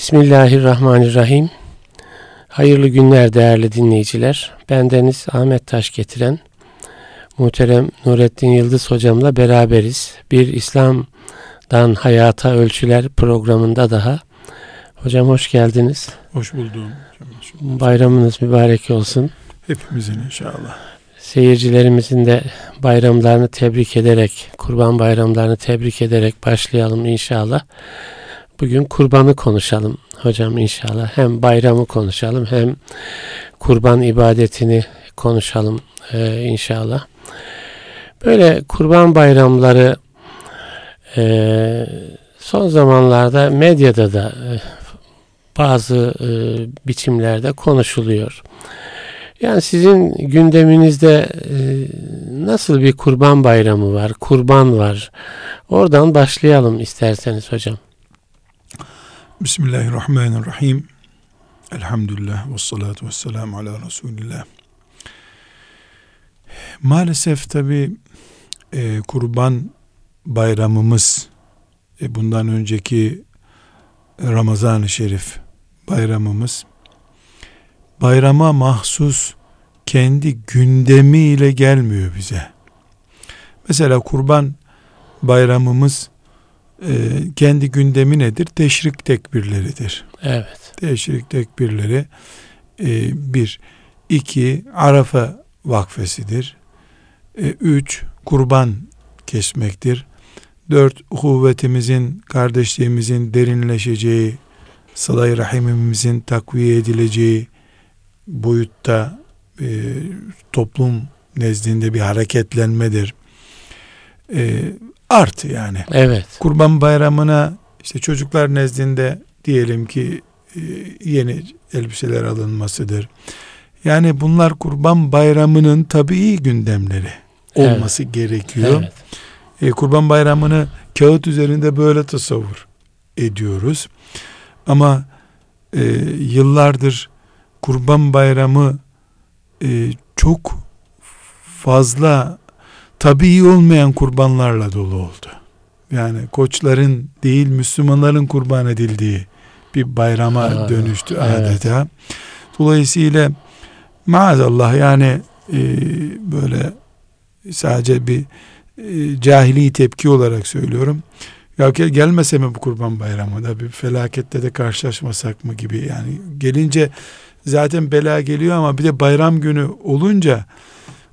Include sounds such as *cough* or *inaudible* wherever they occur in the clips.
Bismillahirrahmanirrahim. Hayırlı günler değerli dinleyiciler. Bendeniz Ahmet Taş getiren muhterem Nurettin Yıldız hocamla beraberiz. Bir İslam'dan Hayata Ölçüler programında daha. Hocam hoş geldiniz. Hoş buldum. Bayramınız mübarek olsun. Hepimizin inşallah. Seyircilerimizin de bayramlarını tebrik ederek, kurban bayramlarını tebrik ederek başlayalım inşallah. Bugün kurbanı konuşalım hocam inşallah. Hem bayramı konuşalım hem kurban ibadetini konuşalım e, inşallah. Böyle kurban bayramları e, son zamanlarda medyada da e, bazı e, biçimlerde konuşuluyor. Yani sizin gündeminizde e, nasıl bir kurban bayramı var, kurban var? Oradan başlayalım isterseniz hocam. Bismillahirrahmanirrahim. Elhamdülillah ve salatu ve selamu ala Resulillah. Maalesef tabi e, kurban bayramımız e, bundan önceki Ramazan-ı Şerif bayramımız bayrama mahsus kendi gündemiyle gelmiyor bize. Mesela kurban bayramımız e, kendi gündemi nedir? Teşrik tekbirleridir. Evet. Teşrik tekbirleri e, bir, iki Arafa vakfesidir. E, üç kurban kesmektir. Dört kuvvetimizin, kardeşliğimizin derinleşeceği, salay rahimimizin takviye edileceği boyutta e, toplum nezdinde bir hareketlenmedir. E, artı yani. Evet. Kurban bayramına işte çocuklar nezdinde diyelim ki e, yeni elbiseler alınmasıdır. Yani bunlar kurban bayramının tabii gündemleri olması evet. gerekiyor. Evet. E, kurban bayramını kağıt üzerinde böyle tasavvur ediyoruz. Ama e, yıllardır kurban bayramı e, çok fazla tabii olmayan kurbanlarla dolu oldu. Yani koçların değil Müslümanların kurban edildiği bir bayrama Aa, dönüştü evet. adeta. Dolayısıyla maazallah yani e, böyle sadece bir e, cahili tepki olarak söylüyorum. Ya gelmese mi bu kurban bayramı da bir felakette de karşılaşmasak mı gibi yani gelince zaten bela geliyor ama bir de bayram günü olunca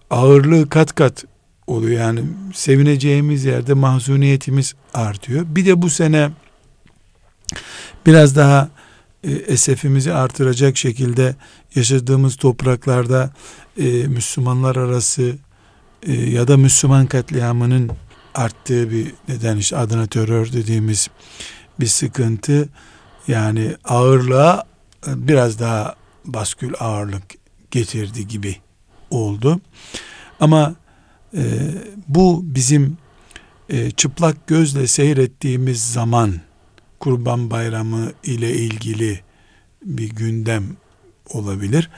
ağırlığı kat kat oluyor. Yani sevineceğimiz yerde mahzuniyetimiz artıyor. Bir de bu sene biraz daha e, esefimizi artıracak şekilde yaşadığımız topraklarda e, Müslümanlar arası e, ya da Müslüman katliamının arttığı bir neden işte adına terör dediğimiz bir sıkıntı yani ağırlığa biraz daha baskül ağırlık getirdi gibi oldu. Ama e, bu bizim e, çıplak gözle seyrettiğimiz zaman Kurban Bayramı ile ilgili bir gündem olabilir.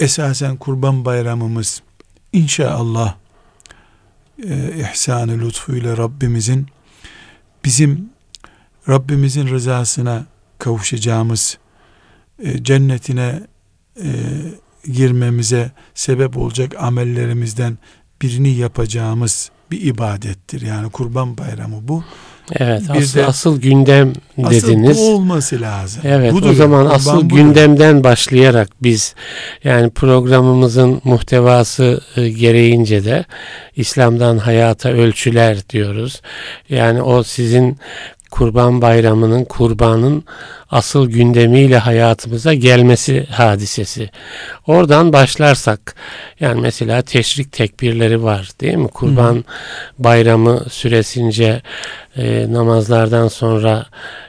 Esasen Kurban Bayramımız inşallah e, ihsanı lütfuyla Rabbimizin bizim Rabbimizin rızasına kavuşacağımız e, cennetine e, girmemize sebep olacak amellerimizden birini yapacağımız bir ibadettir. Yani kurban bayramı bu. Evet bir asıl, de, asıl gündem dediniz. Asıl bu olması lazım. Evet budur, o zaman asıl budur. gündemden başlayarak biz yani programımızın muhtevası e, gereğince de İslam'dan hayata ölçüler diyoruz. Yani o sizin Kurban Bayramı'nın, kurbanın asıl gündemiyle hayatımıza gelmesi hadisesi. Oradan başlarsak, yani mesela teşrik tekbirleri var değil mi? Kurban Hı. Bayramı süresince e, namazlardan sonra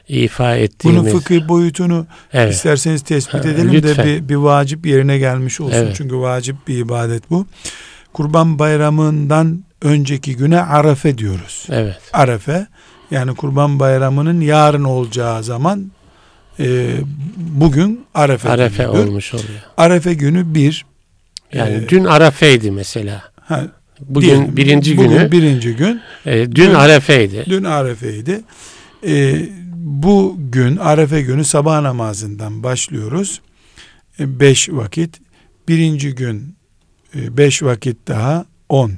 ifa ettiğimiz. Bunun fıkıh boyutunu evet. isterseniz tespit edelim Lütfen. de bir, bir vacip yerine gelmiş olsun. Evet. Çünkü vacip bir ibadet bu. Kurban Bayramı'ndan önceki güne Arafe diyoruz. Evet. Arafe yani Kurban Bayramı'nın yarın olacağı zaman e, bugün Arefe, Arefe günüdür. olmuş oluyor. Arefe günü bir. Yani e, dün Arefe'ydi mesela. Ha, bugün diyelim, birinci bugün günü. birinci gün. E, dün, dün Arefe'ydi. Dün Arefe'ydi. E, bu gün Arefe günü sabah namazından başlıyoruz. E, beş vakit. Birinci gün e, beş vakit daha on.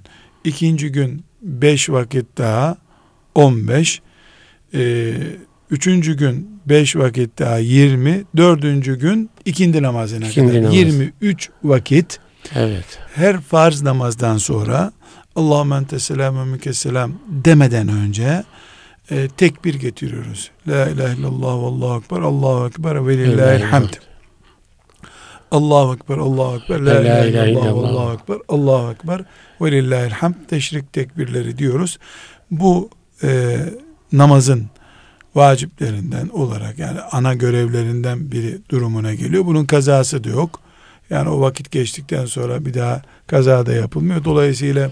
İkinci gün beş vakit daha on beş. E, üçüncü gün beş vakit daha yirmi. Dördüncü gün ikindi namazına ikindi kadar. Yirmi üç vakit. Evet. Her farz namazdan sonra Allahümme ente selam ve mükesselam demeden önce e, tekbir getiriyoruz. La ilahe illallah ve allahu ekber, Allahu ekber ve lillahi'l hamd. Allahu ekber, Allahu ekber, la, la ilahe illallah ve allahu ekber, Allahu ekber ve lillahi'l hamd. Teşrik tekbirleri diyoruz. Bu e, namazın vaciplerinden olarak yani ana görevlerinden biri durumuna geliyor. Bunun kazası da yok. Yani o vakit geçtikten sonra bir daha kaza da yapılmıyor. Dolayısıyla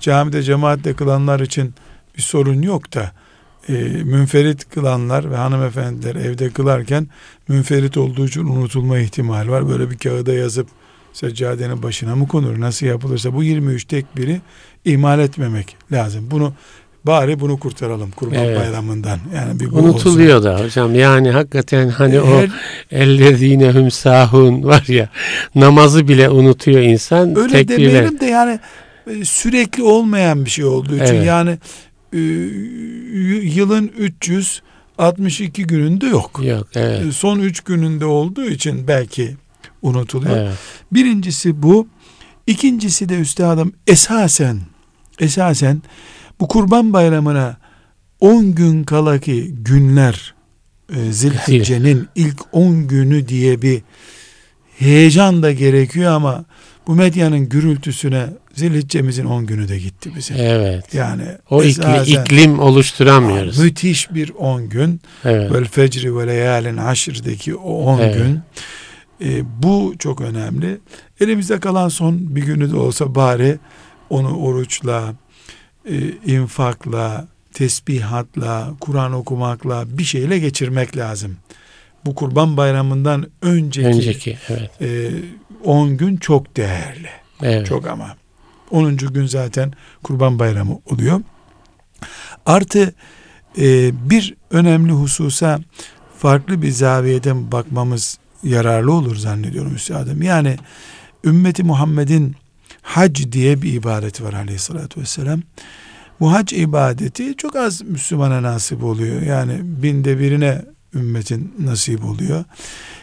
camide cemaatle kılanlar için bir sorun yok da e, münferit kılanlar ve hanımefendiler evde kılarken münferit olduğu için unutulma ihtimali var. Böyle bir kağıda yazıp seccadenin başına mı konur? Nasıl yapılırsa bu 23 tekbiri ihmal etmemek lazım. Bunu bari bunu kurtaralım Kurban evet. Bayramı'ndan. Yani bir Unutuluyor olsun. da hocam. Yani hakikaten hani Her, o ellezine hümsahun var ya namazı bile unutuyor insan. Öyle tekbirler. demeyelim de yani e, sürekli olmayan bir şey olduğu için evet. yani e, yılın 362 gününde yok. Yok evet. E, son 3 gününde olduğu için belki unutuluyor. Evet. Birincisi bu. İkincisi de üstadım esasen esasen bu kurban bayramına 10 gün kala ki günler e, Zilhicce'nin ilk 10 günü diye bir heyecan da gerekiyor ama bu medyanın gürültüsüne Zilhicce'mizin 10 günü de gitti bize. Evet. Yani o iklim, iklim oluşturamıyoruz. Müthiş bir 10 gün. Evet. Vel fecri ve leyalin aşırdaki o 10 evet. gün. E, bu çok önemli. Elimizde kalan son bir günü de olsa bari onu oruçla, e, infakla, tesbihatla, Kur'an okumakla bir şeyle geçirmek lazım. Bu kurban bayramından önceki, önceki evet. e, 10 gün çok değerli. Evet. Çok ama. 10. gün zaten kurban bayramı oluyor. Artı e, bir önemli hususa farklı bir zaviyeden bakmamız yararlı olur zannediyorum üstadım. Yani ümmeti Muhammed'in hac diye bir ibadeti var aleyhissalatü vesselam. Bu hac ibadeti çok az Müslümana nasip oluyor. Yani binde birine ümmetin nasip oluyor.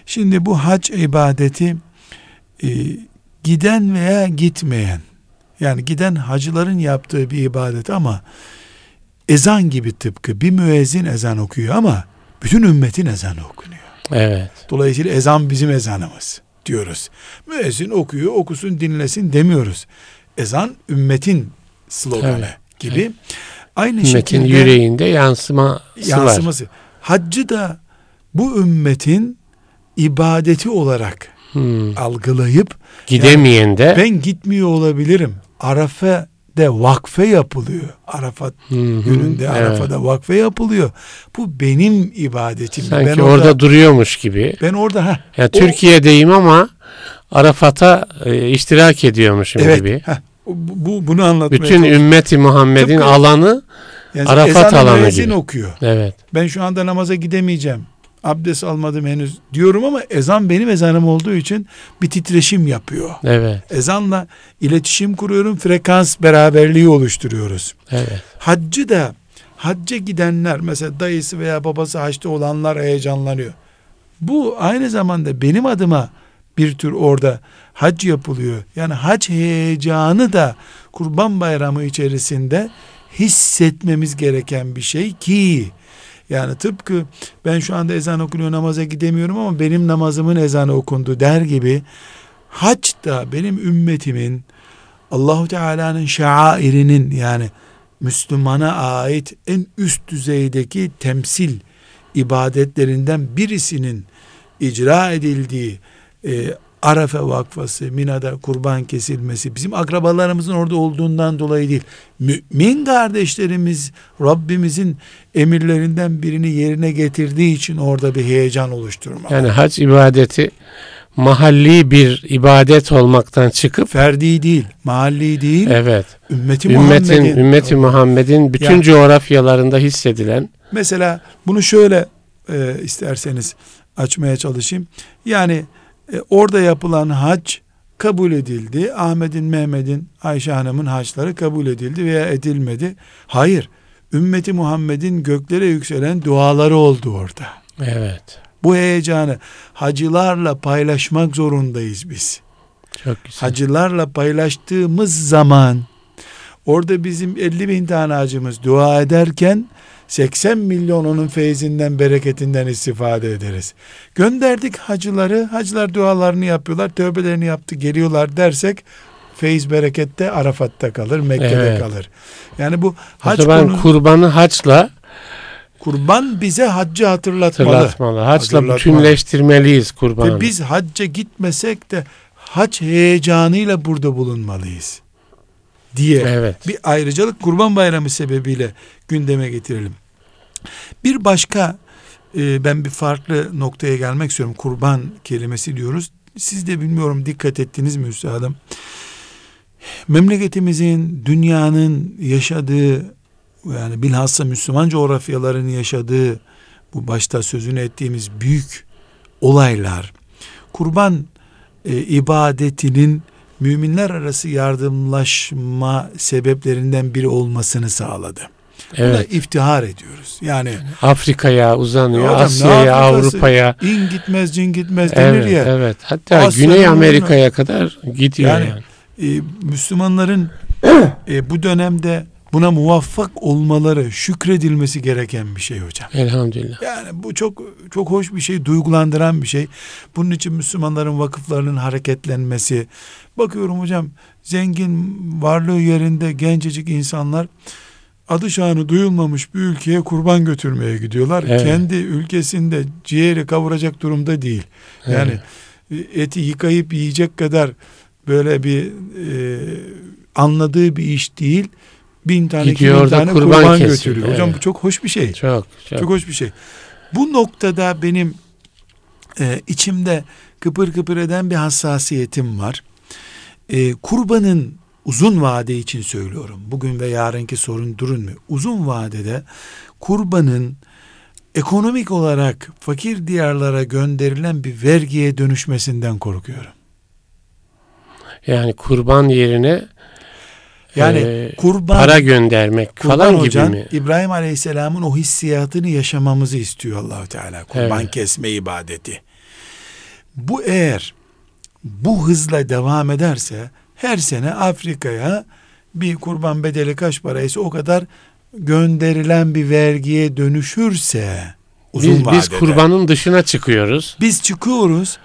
Şimdi bu hac ibadeti e, giden veya gitmeyen yani giden hacıların yaptığı bir ibadet ama ezan gibi tıpkı bir müezzin ezan okuyor ama bütün ümmetin ezanı okunuyor. Evet. Dolayısıyla ezan bizim ezanımız diyoruz. Müezzin okuyor, okusun, dinlesin demiyoruz. Ezan ümmetin sloganı evet. gibi. Evet. Aynı ümmetin şekilde yüreğinde yansıması, yansıması var. Haccı da bu ümmetin ibadeti olarak hmm. algılayıp gidemeyen yani, de ben gitmiyor olabilirim. Arafa de vakfe yapılıyor. Arafat hı hı, gününde evet. Vakfe yapılıyor. Bu benim ibadetim. Sanki ben orada, orada duruyormuş gibi. Ben orada ha. Yani o, Türkiye'deyim ama Arafat'a e, iştirak ediyormuşum evet, gibi. Heh, bu bunu anlatmaya Bütün ümmeti Muhammed'in Tıpkı, alanı yani Arafat alanı gibi. okuyor. Evet. Ben şu anda namaza gidemeyeceğim abdest almadım henüz diyorum ama ezan benim ezanım olduğu için bir titreşim yapıyor. Evet. Ezanla iletişim kuruyorum, frekans beraberliği oluşturuyoruz. Evet. Haccı da hacca gidenler mesela dayısı veya babası haçta olanlar heyecanlanıyor. Bu aynı zamanda benim adıma bir tür orada hac yapılıyor. Yani hac heyecanı da Kurban Bayramı içerisinde hissetmemiz gereken bir şey ki yani tıpkı ben şu anda ezan okunuyor namaza gidemiyorum ama benim namazımın ezanı okundu der gibi hac da benim ümmetimin Allahu Teala'nın şairinin yani Müslümana ait en üst düzeydeki temsil ibadetlerinden birisinin icra edildiği e, Arafe vakfası, Mina'da kurban kesilmesi bizim akrabalarımızın orada olduğundan dolayı değil. Mümin kardeşlerimiz Rabbimizin emirlerinden birini yerine getirdiği için orada bir heyecan oluşturmak. Yani hac ibadeti mahalli bir ibadet olmaktan çıkıp ferdi değil, mahalli değil. Evet. Ümmeti ümmetin Muhammed'in ümmeti Muhammed'in bütün yani, coğrafyalarında hissedilen Mesela bunu şöyle e, isterseniz açmaya çalışayım. Yani e, orada yapılan hac kabul edildi. Ahmet'in, Mehmet'in, Ayşe Hanım'ın haçları kabul edildi veya edilmedi. Hayır. Ümmeti Muhammed'in göklere yükselen duaları oldu orada. Evet. Bu heyecanı hacılarla paylaşmak zorundayız biz. Çok güzel. Hacılarla paylaştığımız zaman orada bizim 50 bin tane hacımız dua ederken 80 milyon onun feyzinden, bereketinden istifade ederiz. Gönderdik hacıları, hacılar dualarını yapıyorlar, tövbelerini yaptı, geliyorlar dersek feyiz berekette Arafat'ta kalır, Mekke'de Evet. kalır. Yani bu O hac zaman konu, kurbanı haçla kurban bize haccı hatırlatmalı. hatırlatmalı. Haçla Hatırlatmalı. bütünleştirmeliyiz kurbanı. Ve biz hacca gitmesek de hac heyecanıyla burada bulunmalıyız diye Evet. bir ayrıcalık kurban bayramı sebebiyle gündeme getirelim. Bir başka e, ben bir farklı noktaya gelmek istiyorum. Kurban kelimesi diyoruz. Siz de bilmiyorum dikkat ettiniz mi üstadım? Memleketimizin, dünyanın yaşadığı yani bilhassa Müslüman coğrafyaların yaşadığı bu başta sözünü ettiğimiz büyük olaylar kurban e, ibadetinin müminler arası yardımlaşma sebeplerinden biri olmasını sağladı. Buna Evet. iftihar ediyoruz. Yani Afrika'ya uzanıyor, Asya'ya? Avrupa'ya. in gitmez cin gitmez denir Evet, ya. evet. Hatta Asya'nın Güney Amerika'ya kadar gidiyor Yani- yani. E, Müslümanların *clears throat* e, bu dönemde buna muvaffak olmaları şükredilmesi gereken bir şey hocam. Elhamdülillah. Yani bu çok çok hoş bir şey, duygulandıran bir şey. Bunun için Müslümanların vakıflarının hareketlenmesi. Bakıyorum hocam zengin varlığı yerinde gencecik insanlar adı şanı duyulmamış bir ülkeye kurban götürmeye gidiyorlar. Evet. Kendi ülkesinde ciğeri kavuracak durumda değil. Yani eti yıkayıp yiyecek kadar böyle bir e, anladığı bir iş değil. Bin tane, Gidiyor bin tane kurban kurban, götürüyor. Hocam evet. bu çok hoş bir şey. çok çok. Çok hoş bir şey. Bu noktada benim e, içimde kıpır kıpır eden bir hassasiyetim var. E, kurbanın uzun vade için söylüyorum. Bugün ve yarınki sorun durun mu? Uzun vadede kurbanın ekonomik olarak fakir diyarlara gönderilen bir vergiye dönüşmesinden korkuyorum. Yani kurban yerine Yani e, kurban para göndermek Kurban falan gibi hocan mi? İbrahim Aleyhisselam'ın o hissiyatını yaşamamızı istiyor Allahu Teala. Kurban Evet. kesme ibadeti. Bu eğer bu hızla devam ederse her sene Afrika'ya bir kurban bedeli kaç paraysa o kadar gönderilen bir vergiye dönüşürse uzun Biz, vadede biz kurbanın dışına çıkıyoruz. biz çıkıyoruz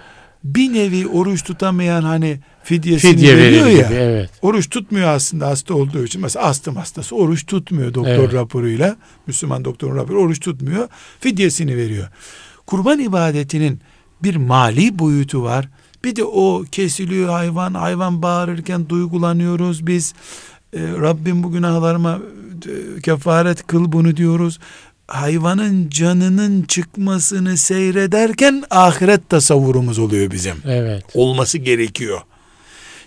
bir nevi oruç tutamayan hani fidyesini Fidye veriyor ya. gibi. Evet. Oruç tutmuyor aslında hasta olduğu için. Mesela astım hastası oruç tutmuyor doktor Evet. raporuyla. Müslüman doktorun raporu oruç tutmuyor. Fidyesini veriyor. Kurban ibadetinin bir mali boyutu var. Bir de o kesiliyor hayvan. Hayvan bağırırken duygulanıyoruz biz. E, Rabbim bu günahlarıma e, kefaret kıl bunu diyoruz. Hayvanın canının çıkmasını seyrederken ahiret tasavvurumuz oluyor bizim Evet. olması gerekiyor.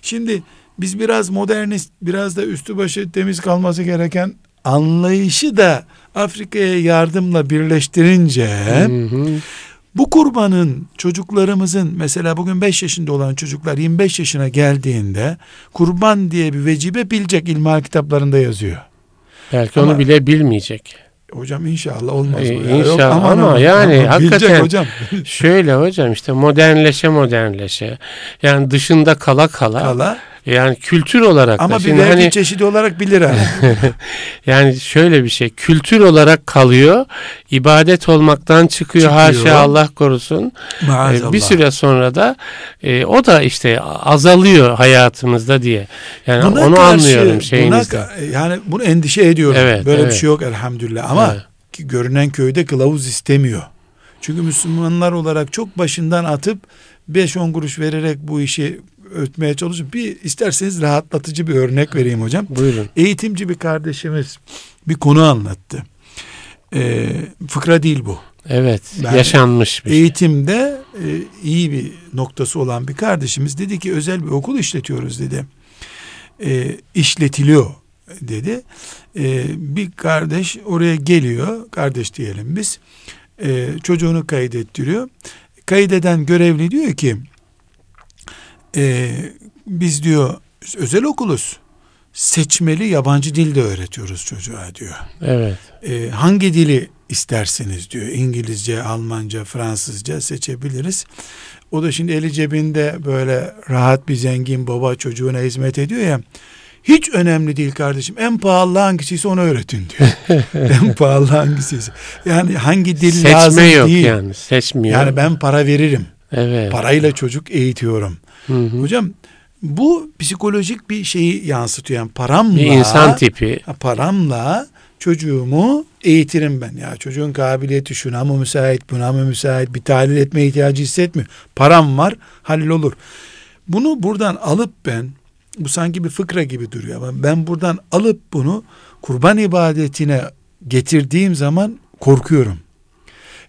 Şimdi biz biraz modernist, biraz da üstü başı temiz kalması gereken anlayışı da Afrika'ya yardımla birleştirince Hı hı. bu kurbanın çocuklarımızın mesela bugün 5 yaşında olan çocuklar 25 yaşına geldiğinde kurban diye bir vecibe bilecek ilmihal kitaplarında yazıyor. Belki Ama- onu bile bilmeyecek. Hocam inşallah olmaz bu ya. inşallah aman ama aman. yani Ama hakikaten- hocam. Şöyle hocam işte modernleşe modernleşe yani dışında kala kala, Kala. Yani kültür olarak Ama da bir vergi hani çeşidi olarak bilir ha. *laughs* yani şöyle bir şey kültür olarak kalıyor ibadet olmaktan çıkıyor, Çıkıyor. haşa Allah korusun Ee, Maazallah. bir süre sonra da e, o da işte azalıyor hayatımızda diye yani Buna onu karşı- anlıyorum buna şeyinizde ka- yani bunu endişe ediyorum. Evet, Böyle evet. bir şey yok elhamdülillah ama Evet. ki görünen köyde kılavuz istemiyor. Çünkü Müslümanlar olarak çok başından atıp 5-10 kuruş vererek bu işi ötmeye çalışıp bir isterseniz rahatlatıcı bir örnek vereyim hocam. buyurun Eğitimci bir kardeşimiz bir konu anlattı. Ee, fıkra değil bu. evet Ben- yaşanmış bir şey. Eğitimde e, iyi bir noktası olan bir kardeşimiz dedi ki özel bir okul işletiyoruz dedi. E, işletiliyor dedi. E, bir kardeş oraya geliyor, kardeş diyelim biz. e, çocuğunu kaydettiriyor. Kaydeden görevli diyor ki e, biz diyor özel okuluz seçmeli yabancı dil de öğretiyoruz çocuğa diyor. Evet. E, hangi dili isterseniz diyor. İngilizce, Almanca, Fransızca seçebiliriz. O da şimdi eli cebinde böyle rahat bir zengin baba çocuğuna hizmet ediyor ya. Hiç önemli değil kardeşim. En pahalı hangisiyse onu öğretin diyor. *laughs* en pahalı hangisiyse. Yani hangi dil Seçme lazım yok değil. yani. Seçmiyor. Yani ben para veririm. Evet. Parayla çocuk eğitiyorum. Hı hı. Hocam bu psikolojik bir şeyi yansıtıyor. Yani paramla Bir insan tipi. Paramla çocuğumu eğitirim ben ya çocuğun kabiliyeti şuna mı müsait buna mı müsait bir tahlil etme ihtiyacı hissetmiyor param var hallolur bunu buradan alıp ben bu sanki bir fıkra gibi duruyor ama ben buradan alıp bunu kurban ibadetine getirdiğim zaman korkuyorum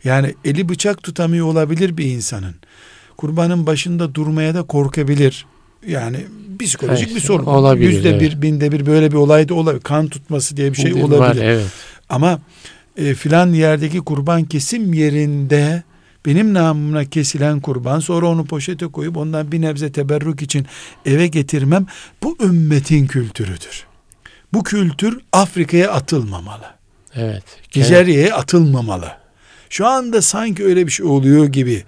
yani eli bıçak tutamıyor olabilir bir insanın kurbanın başında durmaya da korkabilir yani psikolojik Evet, bir sorun. olabilir, Yüzde evet. bir, binde bir böyle bir olay da olabilir. Kan tutması diye bir şey olabilir. Var, evet. Ama e, filan yerdeki kurban kesim yerinde benim namımına kesilen kurban sonra onu poşete koyup ondan bir nebze teberrük için eve getirmem bu ümmetin kültürüdür. Bu kültür Afrika'ya atılmamalı. Evet. Nijerya'ya atılmamalı. Şu anda sanki öyle bir şey oluyor gibi.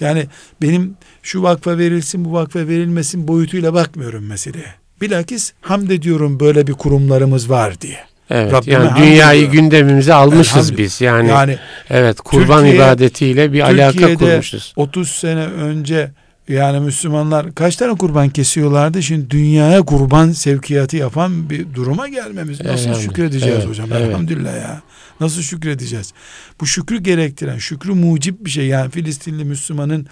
Yani benim şu vakfa verilsin bu vakfa verilmesin boyutuyla bakmıyorum meseleye. Bilakis hamd ediyorum böyle bir kurumlarımız var diye. Evet. Rabbime yani dünyayı ediyorum. gündemimize almışız biz. Yani, Yani evet kurban Türkiye- ibadetiyle bir alaka Türkiye'de kurmuşuz. 30 sene önce yani Müslümanlar kaç tane kurban kesiyorlardı? Şimdi dünyaya kurban sevkiyatı yapan bir duruma gelmemiz. Nasıl şükredeceğiz Evet, hocam? evet. Elhamdülillah ya. Nasıl şükredeceğiz? Bu şükrü gerektiren, şükrü mucip bir şey. Yani Filistinli Müslümanın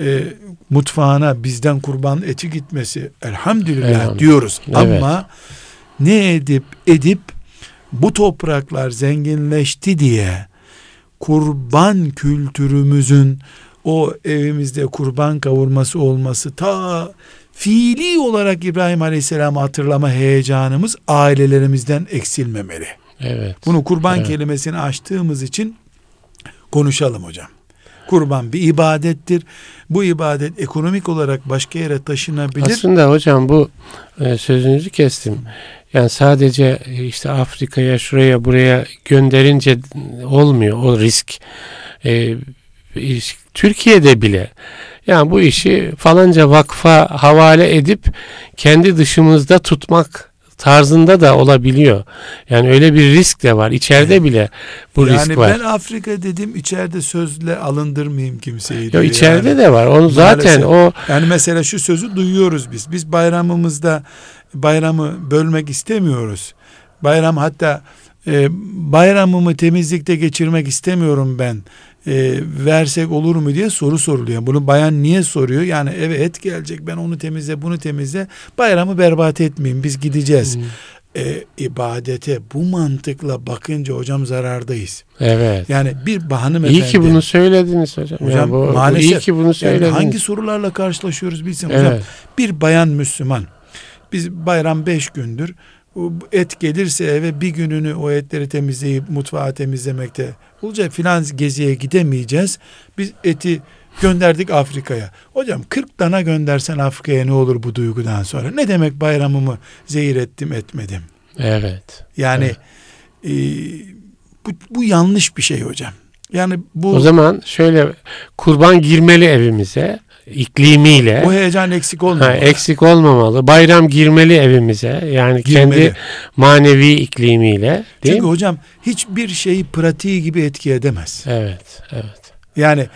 e, mutfağına bizden kurban eti gitmesi elhamdülillah, Elhamdülillah. diyoruz. Evet. Ama ne edip edip bu topraklar zenginleşti diye kurban kültürümüzün o evimizde kurban kavurması olması ta fiili olarak İbrahim Aleyhisselam'ı hatırlama heyecanımız ailelerimizden eksilmemeli. Evet. Bunu kurban Evet. kelimesini açtığımız için konuşalım hocam. Kurban bir ibadettir. Bu ibadet ekonomik olarak başka yere taşınabilir. Aslında hocam bu e, sözünüzü kestim. Yani sadece e, işte Afrika'ya şuraya buraya gönderince olmuyor o risk. E, iş- Türkiye'de bile yani bu işi falanca vakfa havale edip kendi dışımızda tutmak tarzında da olabiliyor. Yani öyle bir risk de var. İçeride bile bu yani risk var. ben Afrika dedim içeride sözle alındırmayayım kimseyi. Yo, içeride yani. de var. Onu zaten Maalesef. o Yani mesela şu sözü duyuyoruz biz. Biz bayramımızda bayramı bölmek istemiyoruz. Bayram hatta e, bayramımı temizlikte geçirmek istemiyorum ben. E, versek olur mu diye soru soruluyor. Bunu bayan niye soruyor? Yani eve et gelecek ben onu temizle bunu temizle. Bayramı berbat etmeyeyim biz gideceğiz. E, ibadete bu mantıkla bakınca hocam zarardayız. evet. Yani bir hanımefendi. İyi ki bunu söylediniz hocam. Hocam Yani bu, maalesef iyi ki bunu yani söylediniz. hangi sorularla karşılaşıyoruz bilsin hocam. evet. Bir bayan Müslüman. Biz bayram beş gündür. Et gelirse eve bir gününü o etleri temizleyip mutfağı temizlemekte olacak filan geziye gidemeyeceğiz. Biz eti gönderdik Afrika'ya. Hocam 40 dana göndersen Afrika'ya ne olur bu duygudan sonra? Ne demek bayramımı zehir ettim etmedim? Evet. Yani e, bu, bu yanlış bir şey hocam. Yani bu O zaman şöyle kurban girmeli evimize iklimiyle. o heyecan eksik Ha, olmuyor. eksik olmamalı. Bayram girmeli evimize. Yani Girmeli. kendi manevi iklimiyle. Değil Çünkü mi? hocam hiçbir şeyi pratiği gibi etki edemez. Evet. Evet. Yani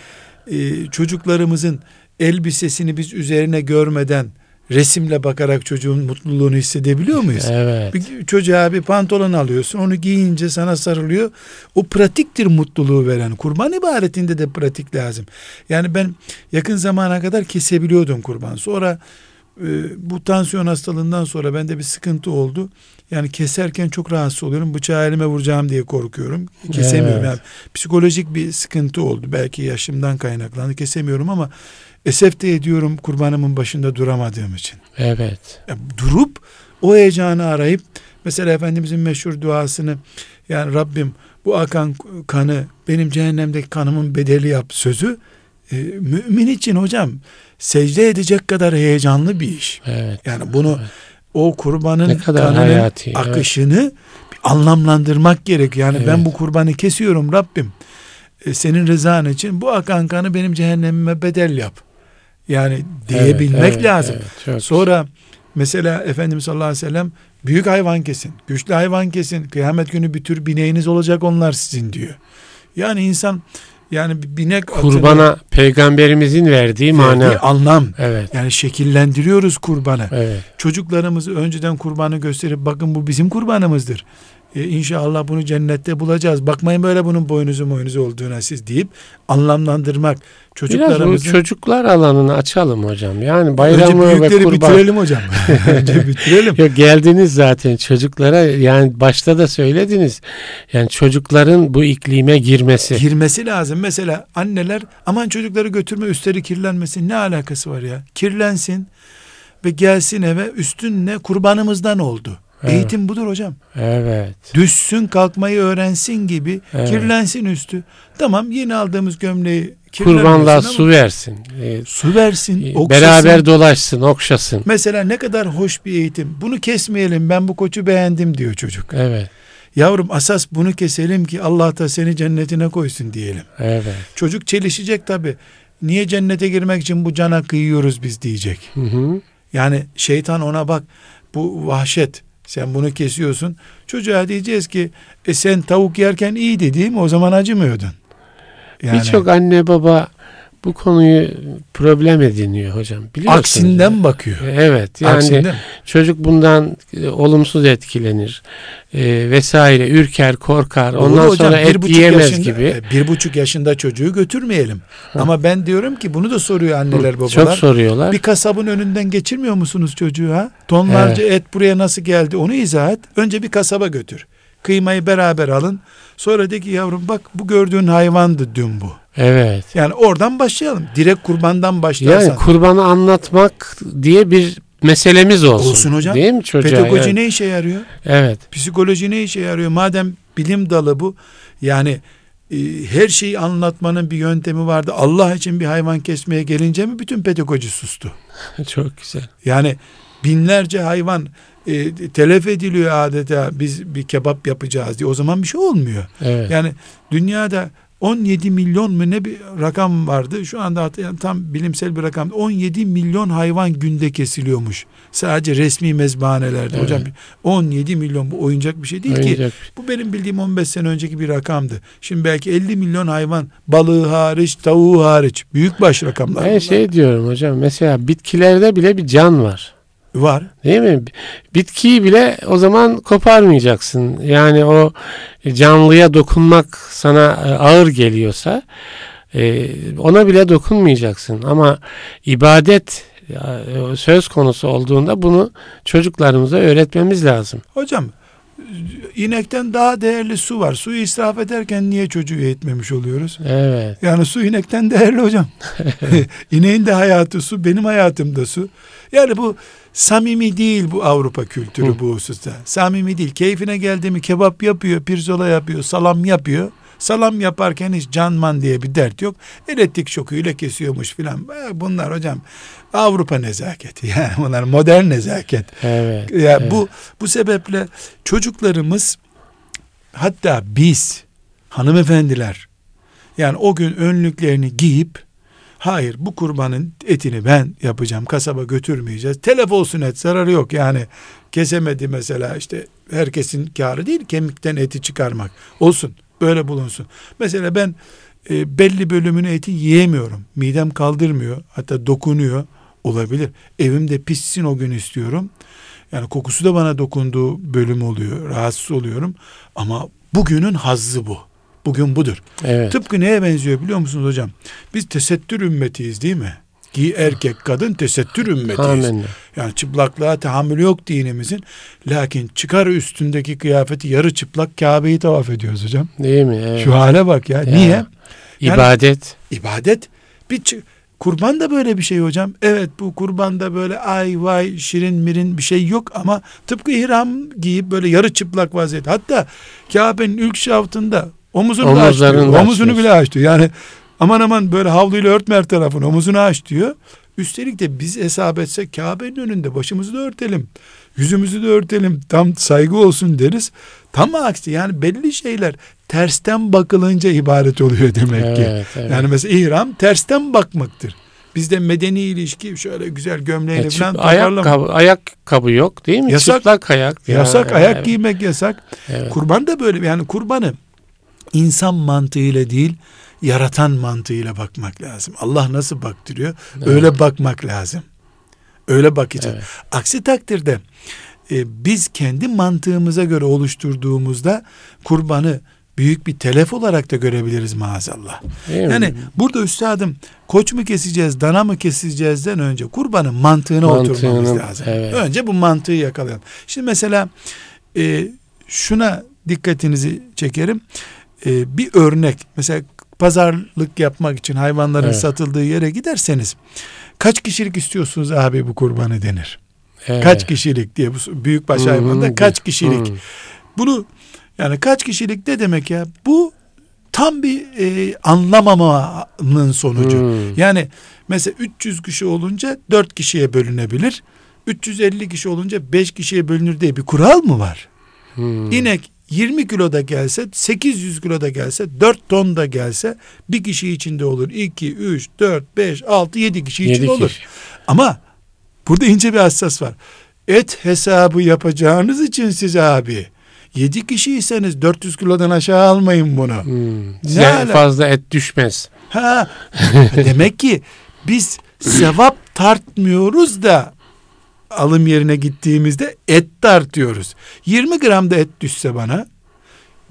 e, çocuklarımızın elbisesini biz üzerine görmeden resimle bakarak çocuğun mutluluğunu hissedebiliyor muyuz? Evet. Bir çocuğa bir pantolon alıyorsun onu giyince sana sarılıyor. O pratiktir mutluluğu veren. Kurban ibadetinde de pratik lazım. Yani ben yakın zamana kadar kesebiliyordum kurban. Sonra e, bu tansiyon hastalığından sonra bende bir sıkıntı oldu. Yani keserken çok rahatsız oluyorum. Bıçağı elime vuracağım diye korkuyorum. Kesemiyorum. Evet. Yani psikolojik bir sıkıntı oldu. Belki yaşımdan kaynaklandı. Kesemiyorum ama esef de ediyorum kurbanımın başında duramadığım için. Evet. Ya durup o heyecanı arayıp mesela Efendimizin meşhur duasını yani Rabbim bu akan kanı benim cehennemdeki kanımın bedeli yap sözü e, mümin için hocam secde edecek kadar heyecanlı bir iş. Evet. Yani bunu evet. o kurbanın kanının hayati, akışını bir anlamlandırmak gerek. Yani ben Evet. bu kurbanı kesiyorum Rabbim. E, senin rızan için bu akan kanı benim cehennemime bedel yap. Yani diyebilmek Evet, evet, lazım. evet, Sonra mesela Efendimiz sallallahu aleyhi ve sellem büyük hayvan kesin, güçlü hayvan kesin, kıyamet günü bir tür bineğiniz olacak onlar sizin diyor. Yani insan yani bir binek atını kurbana peygamberimizin verdiği mana. anlam. Evet. Yani şekillendiriyoruz kurbanı. Evet. Çocuklarımızı önceden kurbanı gösterip bakın bu bizim kurbanımızdır. E, inşallah bunu cennette bulacağız. Bakmayın böyle bunun boynuzu boynuzu olduğuna siz deyip anlamlandırmak. Biraz Çocuklarımızın çocuklar alanını açalım hocam. Yani önce bayramı ve büyükleri kurban. bitirelim hocam. *laughs* önce bitirelim. Yok geldiniz zaten çocuklara yani başta da söylediniz. Yani çocukların bu iklime girmesi. Girmesi lazım. Mesela anneler aman çocukları götürme üstleri kirlenmesin. Ne alakası var ya? Kirlensin ve gelsin eve üstün ne kurbanımızdan oldu. Evet. Eğitim budur hocam. Evet. Düşsün kalkmayı öğrensin gibi Evet. kirlensin üstü. Tamam yeni aldığımız gömleği ama su versin. Ee, su versin, e, okşasın. beraber dolaşsın, okşasın. Mesela ne kadar hoş bir eğitim. Bunu kesmeyelim ben bu koçu beğendim diyor çocuk. Evet. Yavrum asas bunu keselim ki Allah da seni cennetine koysun diyelim. Evet. Çocuk çelişecek tabi. Niye cennete girmek için bu cana kıyıyoruz biz diyecek. Hı hı. Yani şeytan ona bak bu vahşet sen bunu kesiyorsun. Çocuğa diyeceğiz ki e sen tavuk yerken iyiydi değil mi? O zaman acımıyordun. Yani Birçok anne baba bu konuyu problem ediniyor hocam. Biliyorsunuz. aksinden bakıyor. Evet. Yani aksinden. çocuk bundan e, olumsuz etkilenir e, vesaire ürker korkar Doğru ondan hocam, sonra et yiyemez yaşında- gibi e, Bir buçuk yaşında çocuğu götürmeyelim. Ama ben diyorum ki bunu da soruyor anneler babalar. çok soruyorlar Bir kasabın önünden geçirmiyor musunuz çocuğu ha? Tonlarca et buraya nasıl geldi onu izah et. Önce bir kasaba götür. Kıymayı beraber alın. Sonra de ki yavrum bak bu gördüğün hayvandı dün bu. Evet Yani oradan başlayalım. Direkt kurbandan başlarsan. yani kurbanı anlatmak diye bir meselemiz olsun Olsun hocam. değil mi çocuğa Pedagoji yani? ne işe yarıyor? evet Psikoloji ne işe yarıyor? Madem bilim dalı bu. Yani e, her şeyi anlatmanın bir yöntemi vardı. Allah için bir hayvan kesmeye gelince mi bütün pedagoji sustu? *laughs* çok güzel Yani binlerce hayvan e, telef ediliyor adeta biz bir kebap yapacağız diye. O zaman bir şey olmuyor. evet Yani dünyada 17 milyon mu ne bir rakam vardı. Şu anda hat- yani tam bilimsel bir rakam. 17 milyon hayvan günde kesiliyormuş. Sadece resmi mezbahanelerde. Evet. Hocam 17 milyon bu oyuncak bir şey değil ki. Oyuncak. Bu benim bildiğim 15 sene önceki bir rakamdı. Şimdi belki 50 milyon hayvan balığı hariç, tavuğu hariç. Büyükbaş rakamlar. ben bunlar. şey diyorum hocam mesela bitkilerde bile bir can var var. Değil mi? Bitkiyi bile o zaman koparmayacaksın. Yani o canlıya dokunmak sana e, ağır geliyorsa e, ona bile dokunmayacaksın. Ama ibadet e, söz konusu olduğunda bunu çocuklarımıza öğretmemiz lazım. Hocam inekten daha değerli su var. Suyu israf ederken niye çocuğu eğitmemiş oluyoruz? Evet. Yani su inekten değerli hocam. *laughs* İneğin de hayatı su, benim hayatım da su. Yani bu samimi değil bu Avrupa kültürü Hı. bu hususta. Samimi değil. Keyfine geldi mi kebap yapıyor, pirzola yapıyor, salam yapıyor. Salam yaparken hiç canman diye bir dert yok. Elektrik şokuyla kesiyormuş filan. E, Bunlar hocam Avrupa nezaketi. *laughs* Yani bunlar modern nezaket. Evet. Ya evet. bu bu sebeple çocuklarımız hatta biz hanımefendiler yani o gün önlüklerini giyip hayır bu kurbanın etini ben yapacağım kasaba götürmeyeceğiz. Telef olsun et zararı yok yani kesemedi mesela işte herkesin karı değil kemikten eti çıkarmak olsun böyle bulunsun. Mesela ben e, belli bölümünü eti yiyemiyorum midem kaldırmıyor hatta dokunuyor olabilir evimde pişsin o gün istiyorum. Yani kokusu da bana dokunduğu bölüm oluyor. Rahatsız oluyorum. Ama bugünün hazzı bu. Bugün budur. Evet. Tıpkı neye benziyor biliyor musunuz hocam? Biz tesettür ümmetiyiz değil mi? Ki erkek kadın tesettür ümmetiyiz. Amenna. Yani çıplaklığa tahammülü yok dinimizin. Lakin çıkar üstündeki kıyafeti yarı çıplak Kabe'yi tavaf ediyoruz hocam. Değil mi? Evet. Şu hale bak ya. Ya. Niye? Yani- İbadet. İbadet bir çı- kurban da böyle bir şey hocam. Evet bu kurbanda böyle ay vay şirin mirin bir şey yok ama tıpkı ihram giyip böyle yarı çıplak vaziyette. Hatta Kabe'nin ilk şaftında omuzunu bile aç diyor. Omuzunu bile aç diyor. Yani aman aman böyle havluyla örtme her tarafını omuzunu aç diyor. Üstelik de biz hesap etsek Kabe'nin önünde başımızı da örtelim. Yüzümüzü de örtelim. Tam saygı olsun deriz. Tam aksi yani belli şeyler tersten bakılınca ibaret oluyor demek evet, ki. Evet. Yani mesela ihram tersten bakmaktır. Bizde medeni ilişki şöyle güzel gömleğini evet, falan ayak kabı, ayak kabı yok değil mi? Yasak, Çıplak ayak. Yasak ya, ayak evet. giymek yasak. Evet. Kurban da böyle yani kurbanı insan mantığıyla değil yaratan mantığıyla bakmak lazım. Allah nasıl baktırıyor? Evet. Öyle bakmak lazım. Öyle bakacağız. Evet. Aksi takdirde e, biz kendi mantığımıza göre oluşturduğumuzda kurbanı büyük bir telef olarak da görebiliriz maazallah. Değil yani burada üstadım koç mu keseceğiz, dana mı keseceğizden önce kurbanın mantığına Mantığının, oturmamız lazım. Evet. Önce bu mantığı yakalayalım. Şimdi mesela e, şuna dikkatinizi çekerim. E, bir örnek mesela pazarlık yapmak için hayvanların evet. satıldığı yere giderseniz kaç kişilik istiyorsunuz abi bu kurbanı denir. Evet. Kaç kişilik diye bu büyükbaş hayvanda kaç kişilik. Bunu yani kaç kişilik ne demek ya? Bu tam bir e, anlamamanın sonucu. Hmm. Yani mesela 300 kişi olunca 4 kişiye bölünebilir. 350 kişi olunca 5 kişiye bölünür diye bir kural mı var? Hmm. İnek 20 kilo da gelse, 800 kilo da gelse, 4 ton da gelse bir kişi içinde olur. 2, 3, 4, 5, 6, 7 kişi için kişi. olur. Ama burada ince bir hassas var. Et hesabı yapacağınız için siz abi 7 kişiyseniz 400 kilodan aşağı almayın bunu. Hmm. Ne fazla et düşmez. Ha, demek ki biz sevap tartmıyoruz da alım yerine gittiğimizde et tartıyoruz. 20 gram da et düşse bana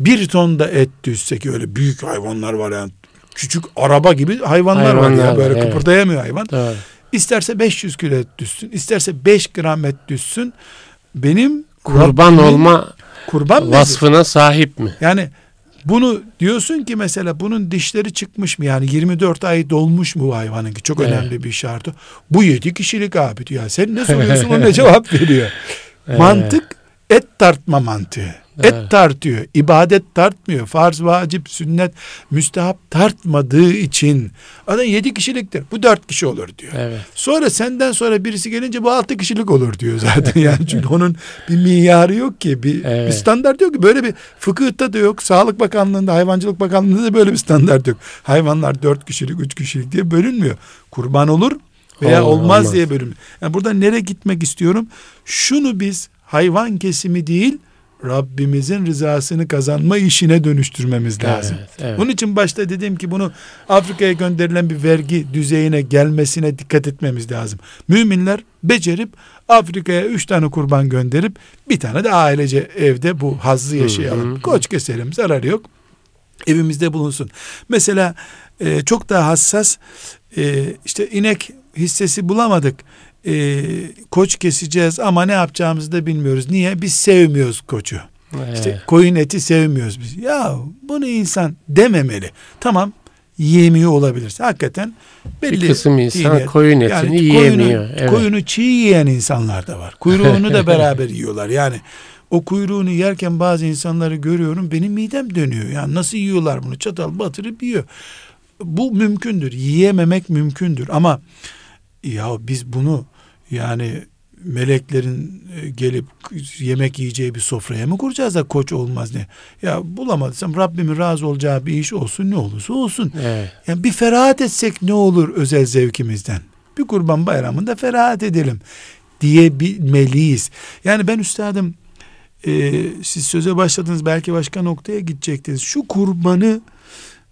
bir ton da et düşse ki öyle büyük hayvanlar var yani küçük araba gibi hayvanlar, hayvanlar var ya böyle evet. kıpırdayamıyor hayvan. Doğru. İsterse 500 kilo et düşsün, isterse 5 gram et düşsün. Benim kurban olma kurban vasfına mezi. sahip mi? Yani bunu diyorsun ki mesela bunun dişleri çıkmış mı? Yani 24 ay dolmuş mu bu hayvanın ki? Çok evet. önemli bir şartı. Bu 7 kişilik abi diyor. Sen ne soruyorsun o *laughs* ne cevap veriyor. Mantık et tartma mantığı. Evet. Et tartıyor. ibadet tartmıyor. Farz, vacip, sünnet, müstehap tartmadığı için adam yedi kişiliktir. Bu dört kişi olur diyor. Evet. Sonra senden sonra birisi gelince bu altı kişilik olur diyor zaten. *laughs* Yani çünkü onun bir miyarı yok ki. Bir, evet. bir standart yok ki. Böyle bir fıkıhta da yok. Sağlık Bakanlığı'nda, Hayvancılık Bakanlığı'nda da böyle bir standart yok. Hayvanlar dört kişilik, üç kişilik diye bölünmüyor. Kurban olur veya olur, olmaz, olmaz diye bölünmüyor. Yani burada nereye gitmek istiyorum? Şunu biz hayvan kesimi değil, Rabbimizin rızasını kazanma işine dönüştürmemiz lazım. Evet, evet. Bunun için başta dedim ki bunu Afrika'ya gönderilen bir vergi düzeyine gelmesine dikkat etmemiz lazım. Müminler becerip Afrika'ya üç tane kurban gönderip bir tane de ailece evde bu hazzı yaşayalım. Hı hı. Koç keselim zararı yok. Evimizde bulunsun. Mesela e, çok daha hassas e, işte inek hissesi bulamadık e, koç keseceğiz ama ne yapacağımızı da bilmiyoruz. Niye? Biz sevmiyoruz koçu. Ee. İşte koyun eti sevmiyoruz biz. Ya bunu insan dememeli. Tamam yiyemiyor olabilir. Hakikaten belli bir kısım insan diyet, koyun etini yani yiyemiyor. Koyunu, evet. koyunu çiğ yiyen insanlar da var. Kuyruğunu da *laughs* beraber yiyorlar. Yani o kuyruğunu yerken bazı insanları görüyorum benim midem dönüyor. Yani nasıl yiyorlar bunu? Çatal batırıp yiyor. Bu mümkündür. Yiyememek mümkündür ama ya biz bunu yani meleklerin e, gelip yemek yiyeceği bir sofraya mı kuracağız da koç olmaz ne? Ya bulamadıysam Rabbimin razı olacağı bir iş olsun ne olursa olsun. Evet. Yani bir ferahat etsek ne olur özel zevkimizden? Bir kurban bayramında ferahat edelim diyebilmeliyiz. Yani ben üstadım e, siz söze başladınız belki başka noktaya gidecektiniz. Şu kurbanı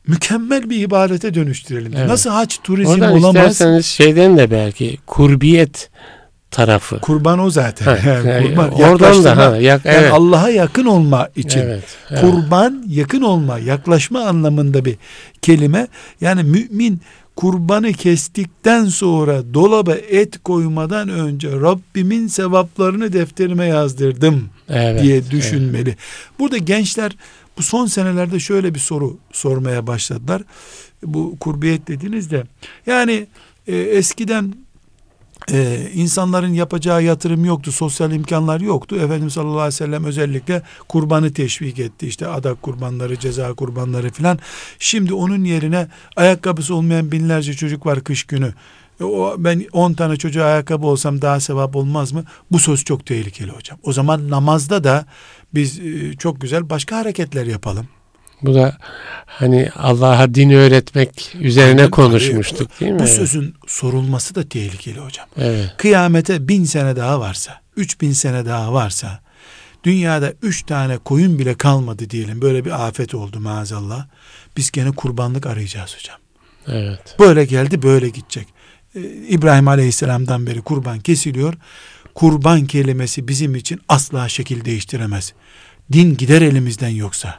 mükemmel bir ibadete dönüştürelim. Evet. Nasıl haç turizm Oradan olamaz? isterseniz şeyden de belki kurbiyet tarafı. Kurban o zaten. Ha, *laughs* kurban, oradan da ha, yak, evet. yani Allah'a yakın olma için. Evet, evet. Kurban yakın olma, yaklaşma anlamında bir kelime. Yani mümin kurbanı kestikten sonra dolaba et koymadan önce Rabbimin sevaplarını defterime yazdırdım evet, diye düşünmeli. Evet. Burada gençler bu son senelerde şöyle bir soru sormaya başladılar. Bu kurbiyet dediğinizde yani e, eskiden e, insanların yapacağı yatırım yoktu, sosyal imkanlar yoktu. Efendimiz sallallahu aleyhi ve sellem özellikle kurbanı teşvik etti. İşte adak kurbanları, ceza kurbanları filan. Şimdi onun yerine ayakkabısı olmayan binlerce çocuk var kış günü. E, o, ben 10 tane çocuğa ayakkabı olsam daha sevap olmaz mı? Bu söz çok tehlikeli hocam. O zaman namazda da biz e, çok güzel başka hareketler yapalım. Bu da hani Allah'a din öğretmek üzerine Aynen, konuşmuştuk değil mi? Bu sözün sorulması da tehlikeli hocam. Evet. Kıyamete bin sene daha varsa, üç bin sene daha varsa, dünyada üç tane koyun bile kalmadı diyelim. Böyle bir afet oldu maazallah. Biz gene kurbanlık arayacağız hocam. Evet. Böyle geldi böyle gidecek. Ee, İbrahim Aleyhisselam'dan beri kurban kesiliyor. Kurban kelimesi bizim için asla şekil değiştiremez. Din gider elimizden yoksa.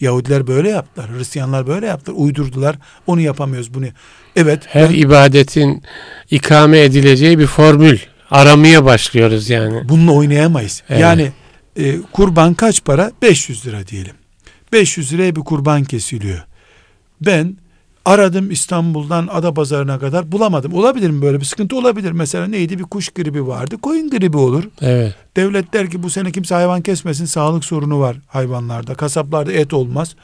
Yahudiler böyle yaptılar. Hristiyanlar böyle yaptılar. Uydurdular. Onu yapamıyoruz bunu. Evet. Her ben, ibadetin ikame edileceği bir formül aramaya başlıyoruz yani. Bununla oynayamayız. Evet. Yani e, kurban kaç para? 500 lira diyelim. 500 liraya bir kurban kesiliyor. Ben Aradım İstanbul'dan Adapazarı'na kadar bulamadım. Olabilir mi böyle bir sıkıntı olabilir. Mesela neydi bir kuş gribi vardı. Koyun gribi olur. Evet. Devlet der ki bu sene kimse hayvan kesmesin. Sağlık sorunu var hayvanlarda. Kasaplarda et olmaz.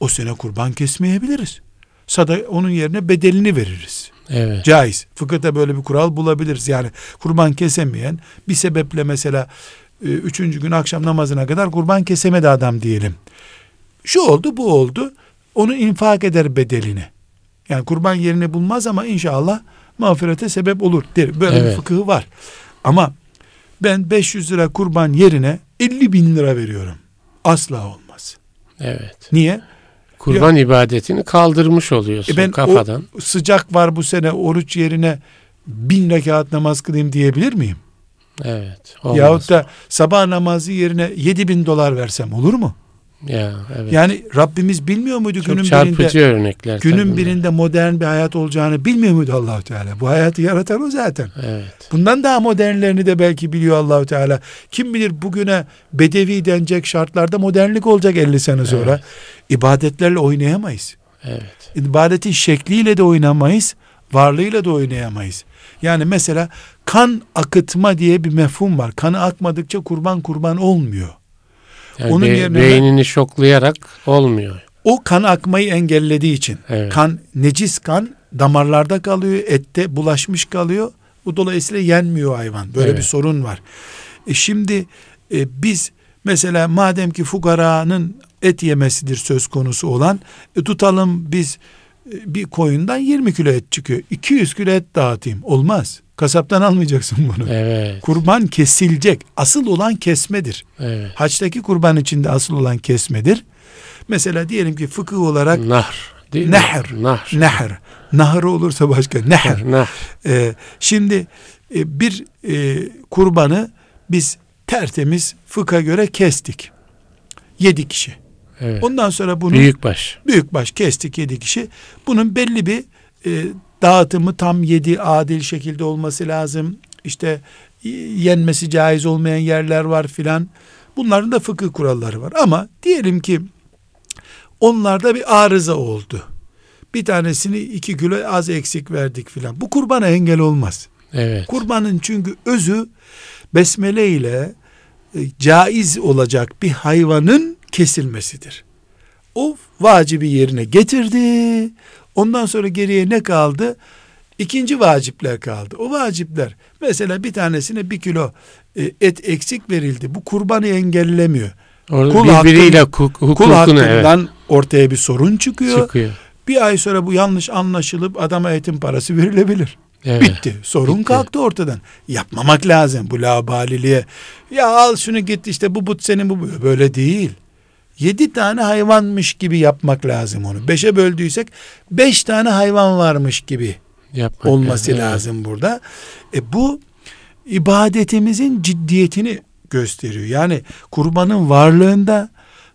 O sene kurban kesmeyebiliriz. Sada onun yerine bedelini veririz. Evet. Caiz. Fıkıhta böyle bir kural bulabiliriz. Yani kurban kesemeyen bir sebeple mesela e, üçüncü gün akşam namazına kadar kurban kesemedi adam diyelim. Şu oldu bu oldu. Onu infak eder bedelini. Yani kurban yerini bulmaz ama inşallah mağfirete sebep olur der. Böyle evet. bir fıkıhı var. Ama ben 500 lira kurban yerine 50 bin lira veriyorum. Asla olmaz. Evet. Niye? Kurban ya, ibadetini kaldırmış oluyorsun e ben kafadan. O sıcak var bu sene oruç yerine bin rekat namaz kılayım diyebilir miyim? Evet. Olmaz. Yahut da sabah namazı yerine 7 bin dolar versem olur mu? Ya, evet. Yani Rabbimiz bilmiyor muydu Çok günün birinde örnekler günün birinde modern bir hayat olacağını bilmiyor muydu Allah Teala? Bu hayatı yaratan o zaten. Evet. Bundan daha modernlerini de belki biliyor Allah Teala. Kim bilir bugüne bedevi denecek şartlarda modernlik olacak 50 sene sonra. Evet. İbadetlerle oynayamayız. Evet. İbadetin şekliyle de oynamayız, varlığıyla da oynayamayız. Yani mesela kan akıtma diye bir mefhum var. Kanı akmadıkça kurban kurban olmuyor. Yani Onun be, yerine beynini şoklayarak olmuyor. O kan akmayı engellediği için evet. kan necis kan damarlarda kalıyor, ette bulaşmış kalıyor. Bu dolayısıyla yenmiyor hayvan. Böyle evet. bir sorun var. E şimdi e, biz mesela madem ki fukaranın et yemesidir söz konusu olan e, tutalım biz e, bir koyundan 20 kilo et çıkıyor. 200 kilo et dağıtayım. Olmaz. Kasaptan almayacaksın bunu. Evet. Kurban kesilecek. Asıl olan kesmedir. Evet. Haçtaki kurban içinde asıl olan kesmedir. Mesela diyelim ki fıkıh olarak nahr değil nehr, mi? Nahr. Nehr. Nahr olursa başka nehr. Nahr. Ee, şimdi e, bir e, kurbanı biz tertemiz fıkha göre kestik. Yedi kişi. Evet. Ondan sonra bunu büyükbaş büyükbaş kestik yedi kişi. Bunun belli bir e, dağıtımı tam yedi adil şekilde olması lazım. İşte yenmesi caiz olmayan yerler var filan. Bunların da fıkıh kuralları var. Ama diyelim ki onlarda bir arıza oldu. Bir tanesini iki kilo az eksik verdik filan. Bu kurbana engel olmaz. Evet. Kurbanın çünkü özü besmele ile e, caiz olacak bir hayvanın kesilmesidir. O vacibi yerine getirdi. Ondan sonra geriye ne kaldı? İkinci vacipler kaldı. O vacipler mesela bir tanesine bir kilo e, et eksik verildi. Bu kurbanı engellemiyor. Orada kul birbiriyle hakkın, hukukunu, kul hakkından evet. ortaya bir sorun çıkıyor. çıkıyor. Bir ay sonra bu yanlış anlaşılıp adama etin parası verilebilir. Evet. Bitti. Sorun Bitti. kalktı ortadan. Yapmamak lazım bu labaliliğe. Ya al şunu git işte bu but senin bu böyle değil yedi tane hayvanmış gibi yapmak lazım onu. Beşe böldüysek beş tane hayvan varmış gibi yapmak olması lazım, lazım burada. E bu ibadetimizin ciddiyetini gösteriyor. Yani kurbanın varlığında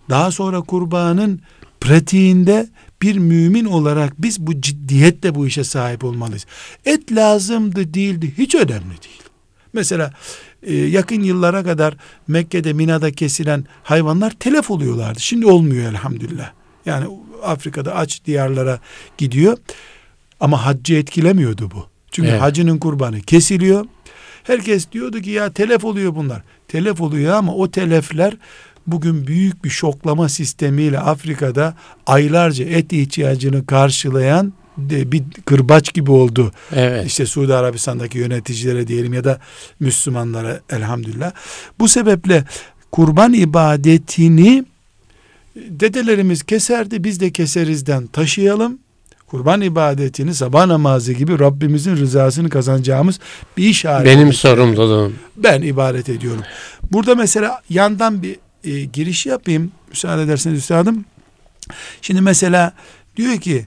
daha sonra kurbanın pratiğinde bir mümin olarak biz bu ciddiyetle bu işe sahip olmalıyız. Et lazımdı değildi hiç önemli değil. Mesela e, yakın yıllara kadar Mekke'de Mina'da kesilen hayvanlar telef oluyorlardı. Şimdi olmuyor elhamdülillah. Yani Afrika'da aç diyarlara gidiyor. Ama haccı etkilemiyordu bu. Çünkü evet. hacının kurbanı kesiliyor. Herkes diyordu ki ya telef oluyor bunlar. Telef oluyor ama o telefler bugün büyük bir şoklama sistemiyle Afrika'da aylarca et ihtiyacını karşılayan bir kırbaç gibi oldu. Evet. İşte Suudi Arabistan'daki yöneticilere diyelim ya da Müslümanlara elhamdülillah. Bu sebeple kurban ibadetini dedelerimiz keserdi biz de keserizden taşıyalım. Kurban ibadetini sabah namazı gibi Rabbimizin rızasını kazanacağımız bir iş haline. Benim sorumluluğum. Ben ibadet ediyorum. Burada mesela yandan bir e, giriş yapayım. Müsaade ederseniz üstadım. Şimdi mesela diyor ki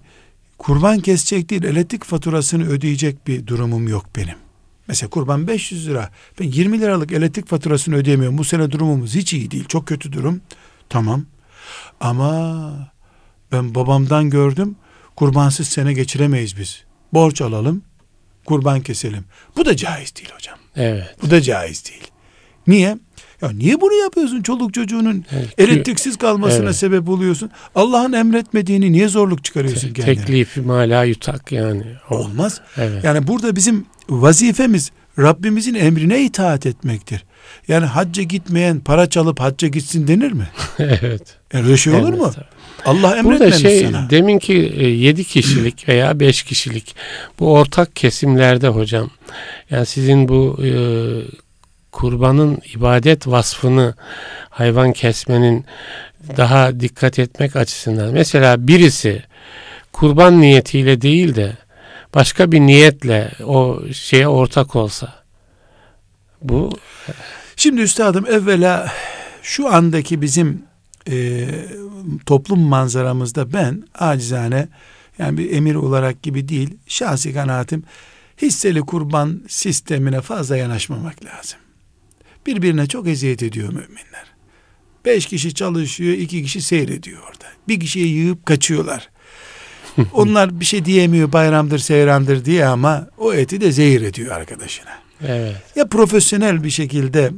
kurban kesecek değil elektrik faturasını ödeyecek bir durumum yok benim. Mesela kurban 500 lira. Ben 20 liralık elektrik faturasını ödeyemiyorum. Bu sene durumumuz hiç iyi değil. Çok kötü durum. Tamam. Ama ben babamdan gördüm. Kurbansız sene geçiremeyiz biz. Borç alalım. Kurban keselim. Bu da caiz değil hocam. Evet. Bu da caiz değil. Niye? Ya niye bunu yapıyorsun? Çoluk çocuğunun evet. elektriksiz kalmasına evet. sebep oluyorsun. Allah'ın emretmediğini niye zorluk çıkarıyorsun Te- kendine? Teklifi mala yutak yani. Olmaz. Evet. Yani burada bizim vazifemiz Rabbimizin emrine itaat etmektir. Yani hacca gitmeyen para çalıp hacca gitsin denir mi? *laughs* evet. Yani öyle şey olur evet, mu? Tabii. Allah emretmemiş Burada şey, sana. Deminki 7 e, kişilik *laughs* veya 5 kişilik bu ortak kesimlerde hocam yani sizin bu e, kurbanın ibadet vasfını hayvan kesmenin daha dikkat etmek açısından mesela birisi kurban niyetiyle değil de başka bir niyetle o şeye ortak olsa bu Şimdi üstadım evvela şu andaki bizim e, toplum manzaramızda ben acizane yani bir emir olarak gibi değil şahsi kanaatim hisseli kurban sistemine fazla yanaşmamak lazım. Birbirine çok eziyet ediyor müminler. Beş kişi çalışıyor, iki kişi seyrediyor orada. Bir kişiye yığıp kaçıyorlar. *laughs* Onlar bir şey diyemiyor bayramdır seyrandır diye ama o eti de zehir ediyor arkadaşına. Evet. Ya profesyonel bir şekilde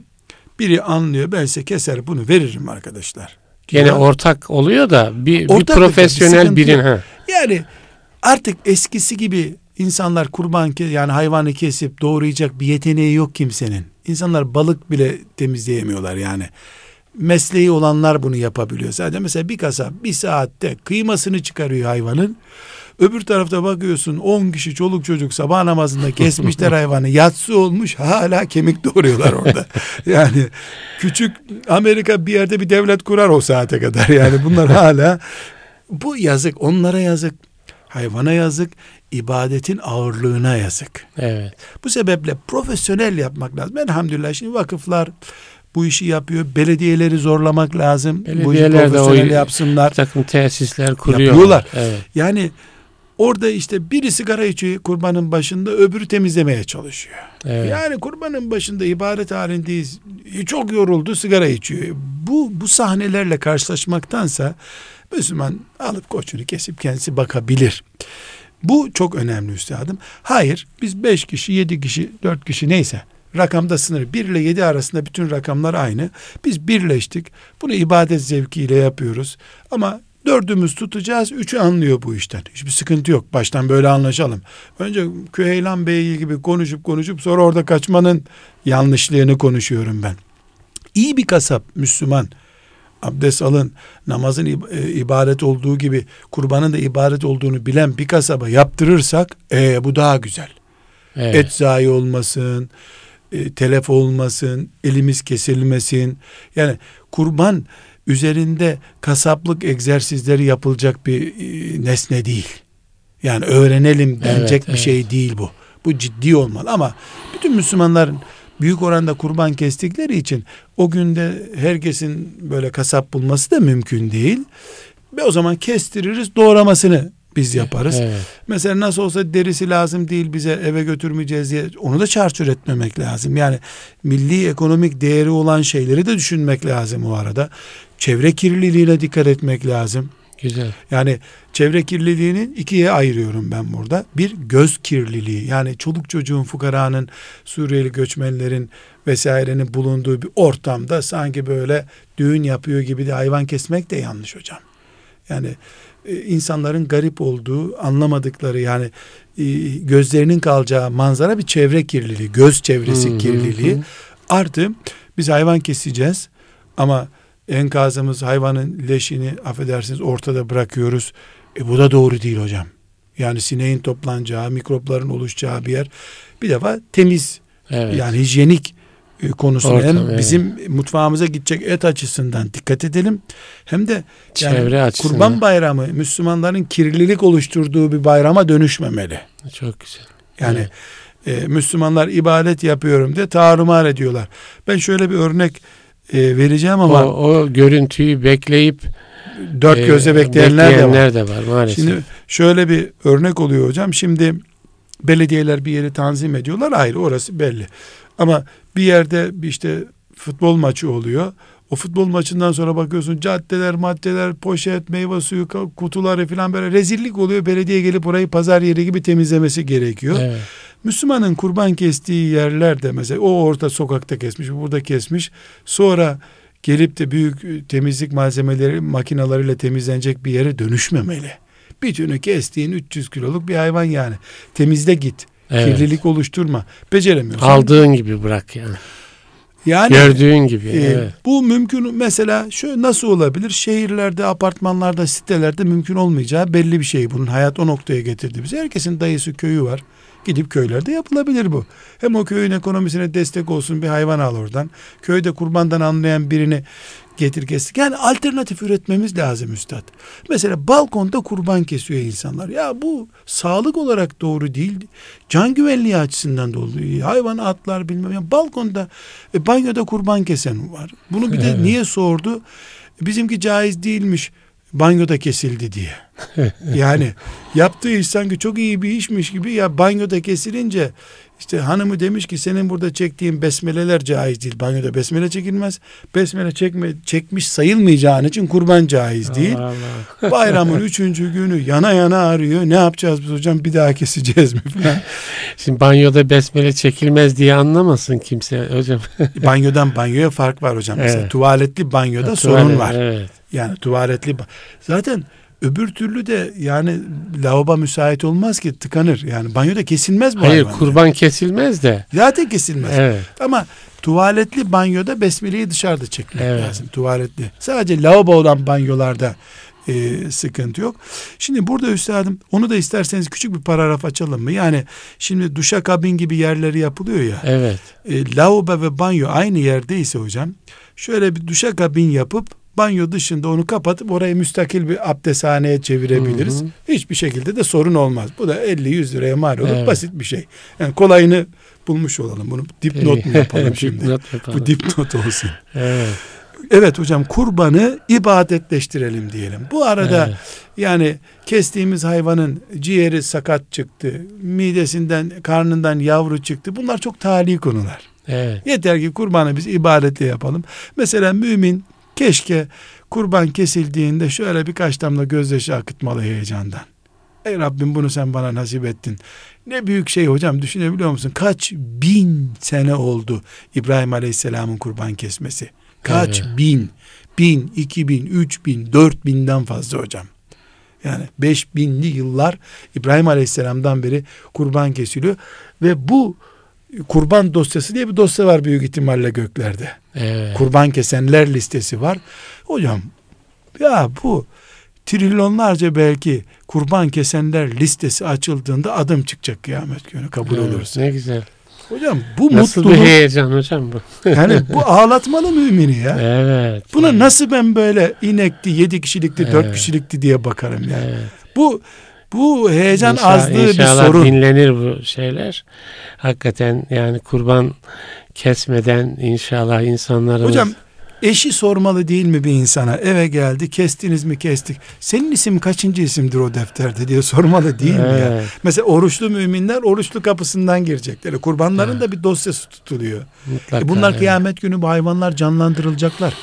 biri anlıyor ben size keser bunu veririm arkadaşlar. Gene ya, ortak oluyor da bir, bir profesyonel birin. Ha. Yani artık eskisi gibi insanlar kurban yani hayvanı kesip doğrayacak bir yeteneği yok kimsenin. İnsanlar balık bile temizleyemiyorlar yani. Mesleği olanlar bunu yapabiliyor. Sadece mesela bir kasap bir saatte kıymasını çıkarıyor hayvanın. Öbür tarafta bakıyorsun 10 kişi çoluk çocuk sabah namazında kesmişler *laughs* hayvanı. Yatsı olmuş hala kemik doğuruyorlar orada. *laughs* Yani küçük Amerika bir yerde bir devlet kurar o saate kadar. Yani bunlar hala bu yazık onlara yazık. Hayvana yazık, ibadetin ağırlığına yazık. Evet. Bu sebeple profesyonel yapmak lazım. Elhamdülillah şimdi vakıflar bu işi yapıyor. Belediyeleri zorlamak lazım. Belediyeler de o yapsınlar. takım tesisler kuruyor. Yapıyorlar. Evet. Yani Orada işte biri sigara içiyor kurbanın başında öbürü temizlemeye çalışıyor. Evet. Yani kurbanın başında ibaret halindeyiz. Çok yoruldu sigara içiyor. Bu bu sahnelerle karşılaşmaktansa Müslüman alıp koçunu kesip kendisi bakabilir. Bu çok önemli üstadım. Hayır biz beş kişi, yedi kişi, dört kişi neyse rakamda sınır. bir ile yedi arasında bütün rakamlar aynı. Biz birleştik. Bunu ibadet zevkiyle yapıyoruz. Ama Dördümüz tutacağız. Üçü anlıyor bu işten. Hiçbir sıkıntı yok. Baştan böyle anlaşalım. Önce Küheylan Bey gibi konuşup konuşup sonra orada kaçmanın yanlışlığını konuşuyorum ben. İyi bir kasap Müslüman abdest alın, namazın e, ibaret olduğu gibi kurbanın da ibaret olduğunu bilen bir kasaba yaptırırsak e, bu daha güzel. Evet. Et zayi olmasın, e, telef olmasın, elimiz kesilmesin. Yani kurban üzerinde kasaplık egzersizleri yapılacak bir e, nesne değil. Yani öğrenelim denecek evet, bir evet. şey değil bu. Bu ciddi olmalı ama bütün Müslümanların büyük oranda kurban kestikleri için o günde herkesin böyle kasap bulması da mümkün değil. Ve o zaman kestiririz doğramasını biz yaparız. Evet. Mesela nasıl olsa derisi lazım değil bize eve götürmeyeceğiz diye onu da çarçur etmemek lazım. Yani milli ekonomik değeri olan şeyleri de düşünmek lazım o arada. Çevre kirliliğine dikkat etmek lazım. Güzel. Yani çevre kirliliğini ikiye ayırıyorum ben burada. Bir göz kirliliği yani çoluk çocuğun fukaranın Suriyeli göçmenlerin vesairenin bulunduğu bir ortamda sanki böyle düğün yapıyor gibi de hayvan kesmek de yanlış hocam. Yani e, insanların garip olduğu, anlamadıkları yani e, gözlerinin kalacağı manzara bir çevre kirliliği, göz çevresi hı kirliliği. Hı. Artı biz hayvan keseceğiz ama enkazımız hayvanın leşini affedersiniz ortada bırakıyoruz. E bu da doğru değil hocam. Yani sineğin toplanacağı, mikropların oluşacağı bir yer. Bir defa temiz evet. yani hijyenik e, konusunda Ortam, hem evet. bizim mutfağımıza gidecek et açısından dikkat edelim. Hem de yani Çevre açısından. Kurban Bayramı Müslümanların kirlilik oluşturduğu bir bayrama dönüşmemeli. Çok güzel. Yani evet. e, Müslümanlar ibadet yapıyorum diye tarumar ediyorlar. Ben şöyle bir örnek e, vereceğim ama o, o görüntüyü bekleyip dört e, gözle bekleyenler, bekleyenler de, var. de var maalesef. Şimdi şöyle bir örnek oluyor hocam. Şimdi belediyeler bir yeri tanzim ediyorlar ayrı orası belli. Ama bir yerde işte futbol maçı oluyor. O futbol maçından sonra bakıyorsun caddeler, maddeler, poşet, meyve suyu kutuları falan böyle rezillik oluyor. Belediye gelip orayı pazar yeri gibi temizlemesi gerekiyor. Evet. Müslümanın kurban kestiği yerlerde mesela o orta sokakta kesmiş, burada kesmiş. Sonra gelip de büyük temizlik malzemeleri makinalarıyla temizlenecek bir yere dönüşmemeli. Bütünü kestiğin 300 kiloluk bir hayvan yani. Temizle git. Evet. Kirlilik oluşturma. Beceremiyorsun. Aldığın gibi bırak yani. Yani gördüğün gibi. E, evet. Bu mümkün mesela şöyle nasıl olabilir? Şehirlerde, apartmanlarda, sitelerde mümkün olmayacağı belli bir şey. Bunun hayat o noktaya getirdi bizi. Herkesin dayısı köyü var. Gidip köylerde yapılabilir bu. Hem o köyün ekonomisine destek olsun bir hayvan al oradan. Köyde kurbandan anlayan birini getir kestik. Yani alternatif üretmemiz lazım üstad. Mesela balkonda kurban kesiyor insanlar. Ya bu sağlık olarak doğru değil. Can güvenliği açısından da oluyor. Hayvan atlar bilmem. Yani balkonda e, banyoda kurban kesen var. Bunu bir de niye sordu? Bizimki caiz değilmiş banyoda kesildi diye. *laughs* yani yaptığı iş sanki çok iyi bir işmiş gibi ya banyoda kesilince işte hanımı demiş ki senin burada çektiğin besmeleler caiz değil. Banyoda besmele çekilmez. Besmele çekme, çekmiş sayılmayacağın için kurban caiz değil. Allah Allah. *laughs* *laughs* Bayramın üçüncü günü yana yana arıyor. Ne yapacağız biz hocam bir daha keseceğiz mi falan. Şimdi banyoda besmele çekilmez diye anlamasın kimse hocam. Banyodan banyoya fark var hocam. Evet. Mesela tuvaletli banyoda ha, sorun tuvalet, var. Evet. Yani tuvaletli zaten öbür türlü de yani lavabo müsait olmaz ki tıkanır. Yani banyoda kesilmez bu Hayır hayvan kurban yani. kesilmez de. Zaten kesilmez. Evet. Ama tuvaletli banyoda besmeleyi dışarıda çekmek evet. lazım. Tuvaletli. Sadece lavabo olan banyolarda e, sıkıntı yok. Şimdi burada üstadım onu da isterseniz küçük bir paragraf açalım mı? Yani şimdi duşa kabin gibi yerleri yapılıyor ya. Evet. E, lavabo ve banyo aynı yerdeyse hocam şöyle bir duşa kabin yapıp banyo dışında onu kapatıp orayı müstakil bir abdesthaneye çevirebiliriz. Hı hı. Hiçbir şekilde de sorun olmaz. Bu da 50-100 liraya mal olur. Evet. Basit bir şey. Yani kolayını bulmuş olalım. Bunu dipnot mu yapalım *laughs* şimdi? dipnot yapalım. Bu dipnot olsun. evet. Evet hocam kurbanı ibadetleştirelim diyelim. Bu arada evet. yani kestiğimiz hayvanın ciğeri sakat çıktı, midesinden, karnından yavru çıktı. Bunlar çok tali konular. Evet. Yeter ki kurbanı biz ibadetle yapalım. Mesela mümin Keşke kurban kesildiğinde şöyle birkaç damla gözyaşı akıtmalı heyecandan. Ey Rabbim bunu sen bana nasip ettin. Ne büyük şey hocam düşünebiliyor musun? Kaç bin sene oldu İbrahim Aleyhisselam'ın kurban kesmesi. Kaç evet. bin, bin, iki bin, üç bin, dört binden fazla hocam. Yani beş binli yıllar İbrahim Aleyhisselam'dan beri kurban kesiliyor. Ve bu kurban dosyası diye bir dosya var büyük ihtimalle göklerde. Evet. Kurban kesenler listesi var. Hocam ya bu trilyonlarca belki kurban kesenler listesi açıldığında adım çıkacak kıyamet günü kabul evet, olursa. Ne güzel. Hocam bu nasıl mutluluk. Nasıl bir heyecan hocam bu? *laughs* yani bu *laughs* ağlatmalı mümini ya. Evet. Buna evet. nasıl ben böyle inekti, yedi kişilikti, evet. dört kişilikti diye bakarım ya. Evet. Bu bu heyecan İnşallah, azlığı bir sorun. dinlenir bu şeyler. Hakikaten yani kurban kesmeden inşallah insanlarımız... Hocam eşi sormalı değil mi bir insana? Eve geldi kestiniz mi kestik. Senin isim kaçıncı isimdir o defterde diye sormalı değil evet. mi ya? Mesela oruçlu müminler oruçlu kapısından girecekler. Kurbanların evet. da bir dosyası tutuluyor. Mutlaka, e bunlar evet. kıyamet günü bu hayvanlar canlandırılacaklar.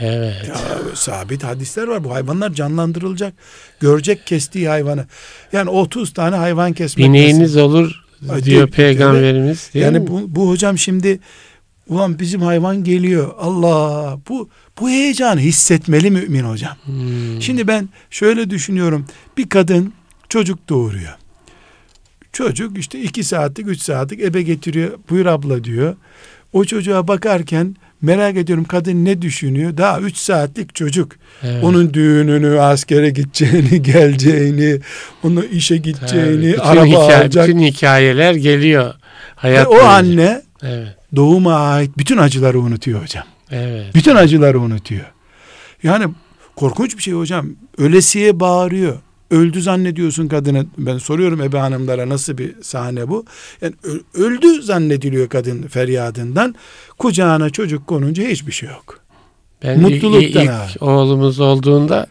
Evet. Ya, sabit hadisler var. Bu hayvanlar canlandırılacak. Görecek kestiği hayvanı. Yani 30 tane hayvan kesmek. Bineğiniz olur diyor peygamberimiz. Değil yani mi? bu, bu hocam şimdi Ulan bizim hayvan geliyor. Allah bu bu heyecanı hissetmeli mümin hocam. Hmm. Şimdi ben şöyle düşünüyorum. Bir kadın çocuk doğuruyor. Çocuk işte iki saatlik, üç saatlik ebe getiriyor. Buyur abla diyor. O çocuğa bakarken merak ediyorum kadın ne düşünüyor? Daha üç saatlik çocuk. Evet. Onun düğününü, askere gideceğini, *laughs* geleceğini, onun işe gideceğini, Tabii, araba hikaye, alacak. Bütün hikayeler geliyor. Hayat Ve o anne evet. doğuma ait bütün acıları unutuyor hocam. Evet. Bütün acıları unutuyor. Yani korkunç bir şey hocam. Ölesiye bağırıyor öldü zannediyorsun kadını. Ben soruyorum ebe hanımlara nasıl bir sahne bu? Yani öldü zannediliyor kadın feryadından. Kucağına çocuk konunca hiçbir şey yok. Ben Mutluluktan ilk, ilk oğlumuz olduğunda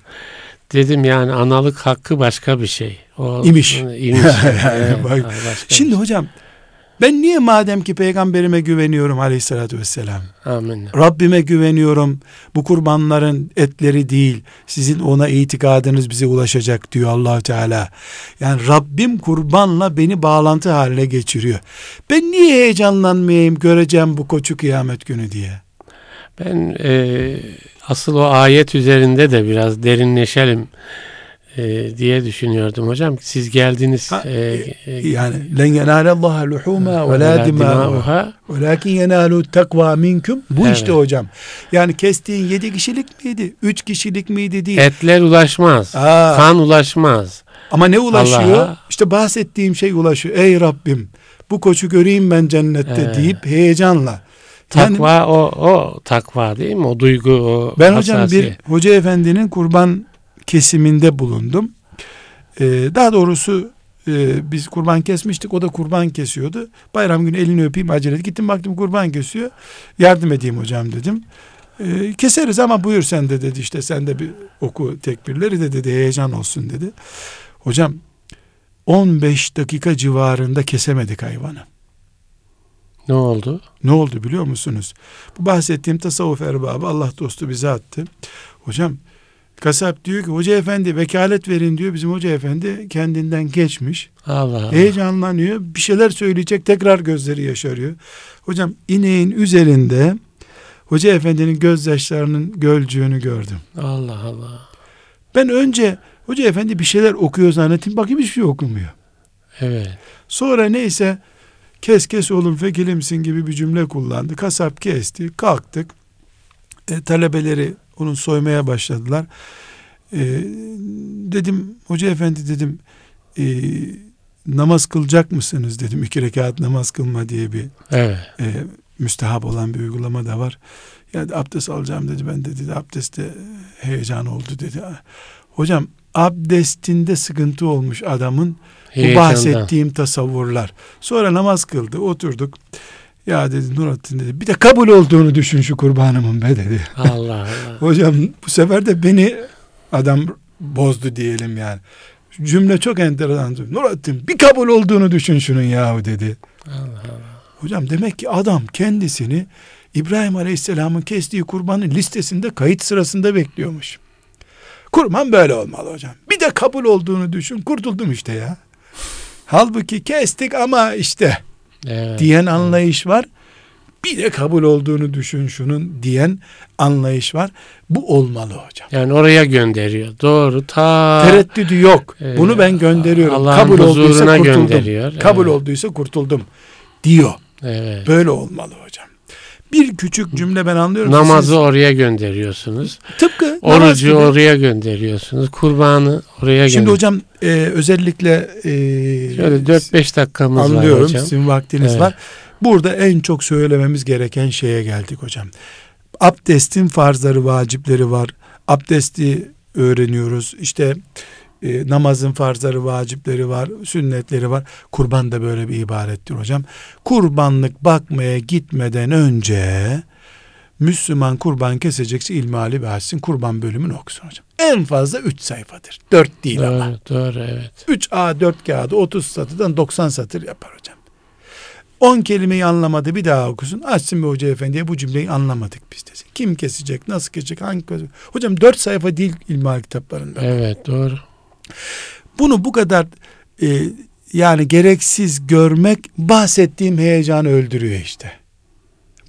dedim yani analık hakkı başka bir şey. O, imiş. imiş. *laughs* yani, bak. Şimdi şey. hocam ben niye madem ki peygamberime güveniyorum aleyhissalatü vesselam. Amin. Rabbime güveniyorum. Bu kurbanların etleri değil. Sizin ona itikadınız bize ulaşacak diyor allah Teala. Yani Rabbim kurbanla beni bağlantı haline geçiriyor. Ben niye heyecanlanmayayım göreceğim bu koçu kıyamet günü diye. Ben e, asıl o ayet üzerinde de biraz derinleşelim e, diye düşünüyordum hocam. Siz geldiniz. Ha, e, e, yani len yenalallaha luhuma ve la dima'uha velakin yenalu takva minkum. Bu evet. işte hocam. Yani kestiğin yedi kişilik miydi? Üç kişilik miydi değil. Etler ulaşmaz. Aa. Kan ulaşmaz. Ama ne ulaşıyor? İşte bahsettiğim şey ulaşıyor. Ey Rabbim bu koçu göreyim ben cennette evet. deyip heyecanla. Takva yani, o o takva değil mi? O duygu o Ben hocam bir hoca efendinin kurban kesiminde bulundum. Ee, daha doğrusu e, biz kurban kesmiştik. O da kurban kesiyordu. Bayram günü elini öpeyim acele Gittim baktım kurban kesiyor. Yardım edeyim hocam dedim. E, keseriz ama buyur sen de dedi işte sen de bir oku tekbirleri de dedi heyecan olsun dedi. Hocam 15 dakika civarında kesemedik hayvanı. Ne oldu? Ne oldu biliyor musunuz? Bu bahsettiğim tasavvuf erbabı Allah dostu bize attı. Hocam Kasap diyor ki hoca efendi vekalet verin diyor. Bizim hoca efendi kendinden geçmiş. Allah Allah. Heyecanlanıyor. Bir şeyler söyleyecek tekrar gözleri yaşarıyor. Hocam ineğin üzerinde hoca efendinin gözyaşlarının gölcüğünü gördüm. Allah Allah. Ben önce hoca efendi bir şeyler okuyor zannettim. Bakayım hiçbir şey okumuyor. Evet. Sonra neyse kes kes oğlum fekilimsin gibi bir cümle kullandı. Kasap kesti. Kalktık. E, talebeleri onun soymaya başladılar. E, dedim hoca efendi dedim e, namaz kılacak mısınız dedim. iki rekat namaz kılma diye bir evet. e, müstehap olan bir uygulama da var. Yani abdest alacağım dedi. Ben de dedi abdestte heyecan oldu dedi. Hocam abdestinde sıkıntı olmuş adamın bu bahsettiğim tasavvurlar. Sonra namaz kıldı oturduk. Ya dedi Nurattin dedi bir de kabul olduğunu düşün şu kurbanımın be dedi. *laughs* Allah Allah. Hocam bu sefer de beni adam bozdu diyelim yani. Cümle çok enteresan. Nurattin bir kabul olduğunu düşün şunun yahu dedi. Allah Allah. Hocam demek ki adam kendisini İbrahim Aleyhisselam'ın kestiği kurbanın listesinde kayıt sırasında bekliyormuş. Kurban böyle olmalı hocam. Bir de kabul olduğunu düşün. Kurtuldum işte ya. Halbuki kestik ama işte evet, diyen anlayış var. Bir de kabul olduğunu düşün şunun diyen anlayış var. Bu olmalı hocam. Yani oraya gönderiyor. Doğru. Ta tereddüdü yok. E, Bunu ben gönderiyorum. Allah'ın kabul olduysa kurtuldum. Gönderiyor. Kabul evet. olduysa kurtuldum diyor. Evet. Böyle olmalı hocam. Bir küçük cümle ben anlıyorum. Namazı siz, oraya gönderiyorsunuz. Tıpkı orucu oraya gönderiyorsunuz. Kurbanı oraya Şimdi hocam e, özellikle e, şöyle 4-5 dakikamız anlıyorum, var hocam. Sizin vaktiniz evet. var. Burada en çok söylememiz gereken şeye geldik hocam. Abdestin farzları, vacipleri var. Abdesti öğreniyoruz. İşte e, namazın farzları, vacipleri var, sünnetleri var. Kurban da böyle bir ibarettir hocam. Kurbanlık bakmaya gitmeden önce Müslüman kurban kesecekse ilmali ve açsın kurban bölümünü okusun hocam. En fazla 3 sayfadır. 4 değil doğru, ama. Doğru evet. 3 A4 kağıdı 30 satırdan 90 satır yapar hocam. 10 kelimeyi anlamadı bir daha okusun. Açsın bir hoca efendiye bu cümleyi anlamadık biz desin. Kim kesecek, nasıl kesecek, hangi kesecek? Hocam 4 sayfa değil ilmihal kitaplarında. Evet doğru. Bunu bu kadar e, yani gereksiz görmek bahsettiğim heyecanı öldürüyor işte.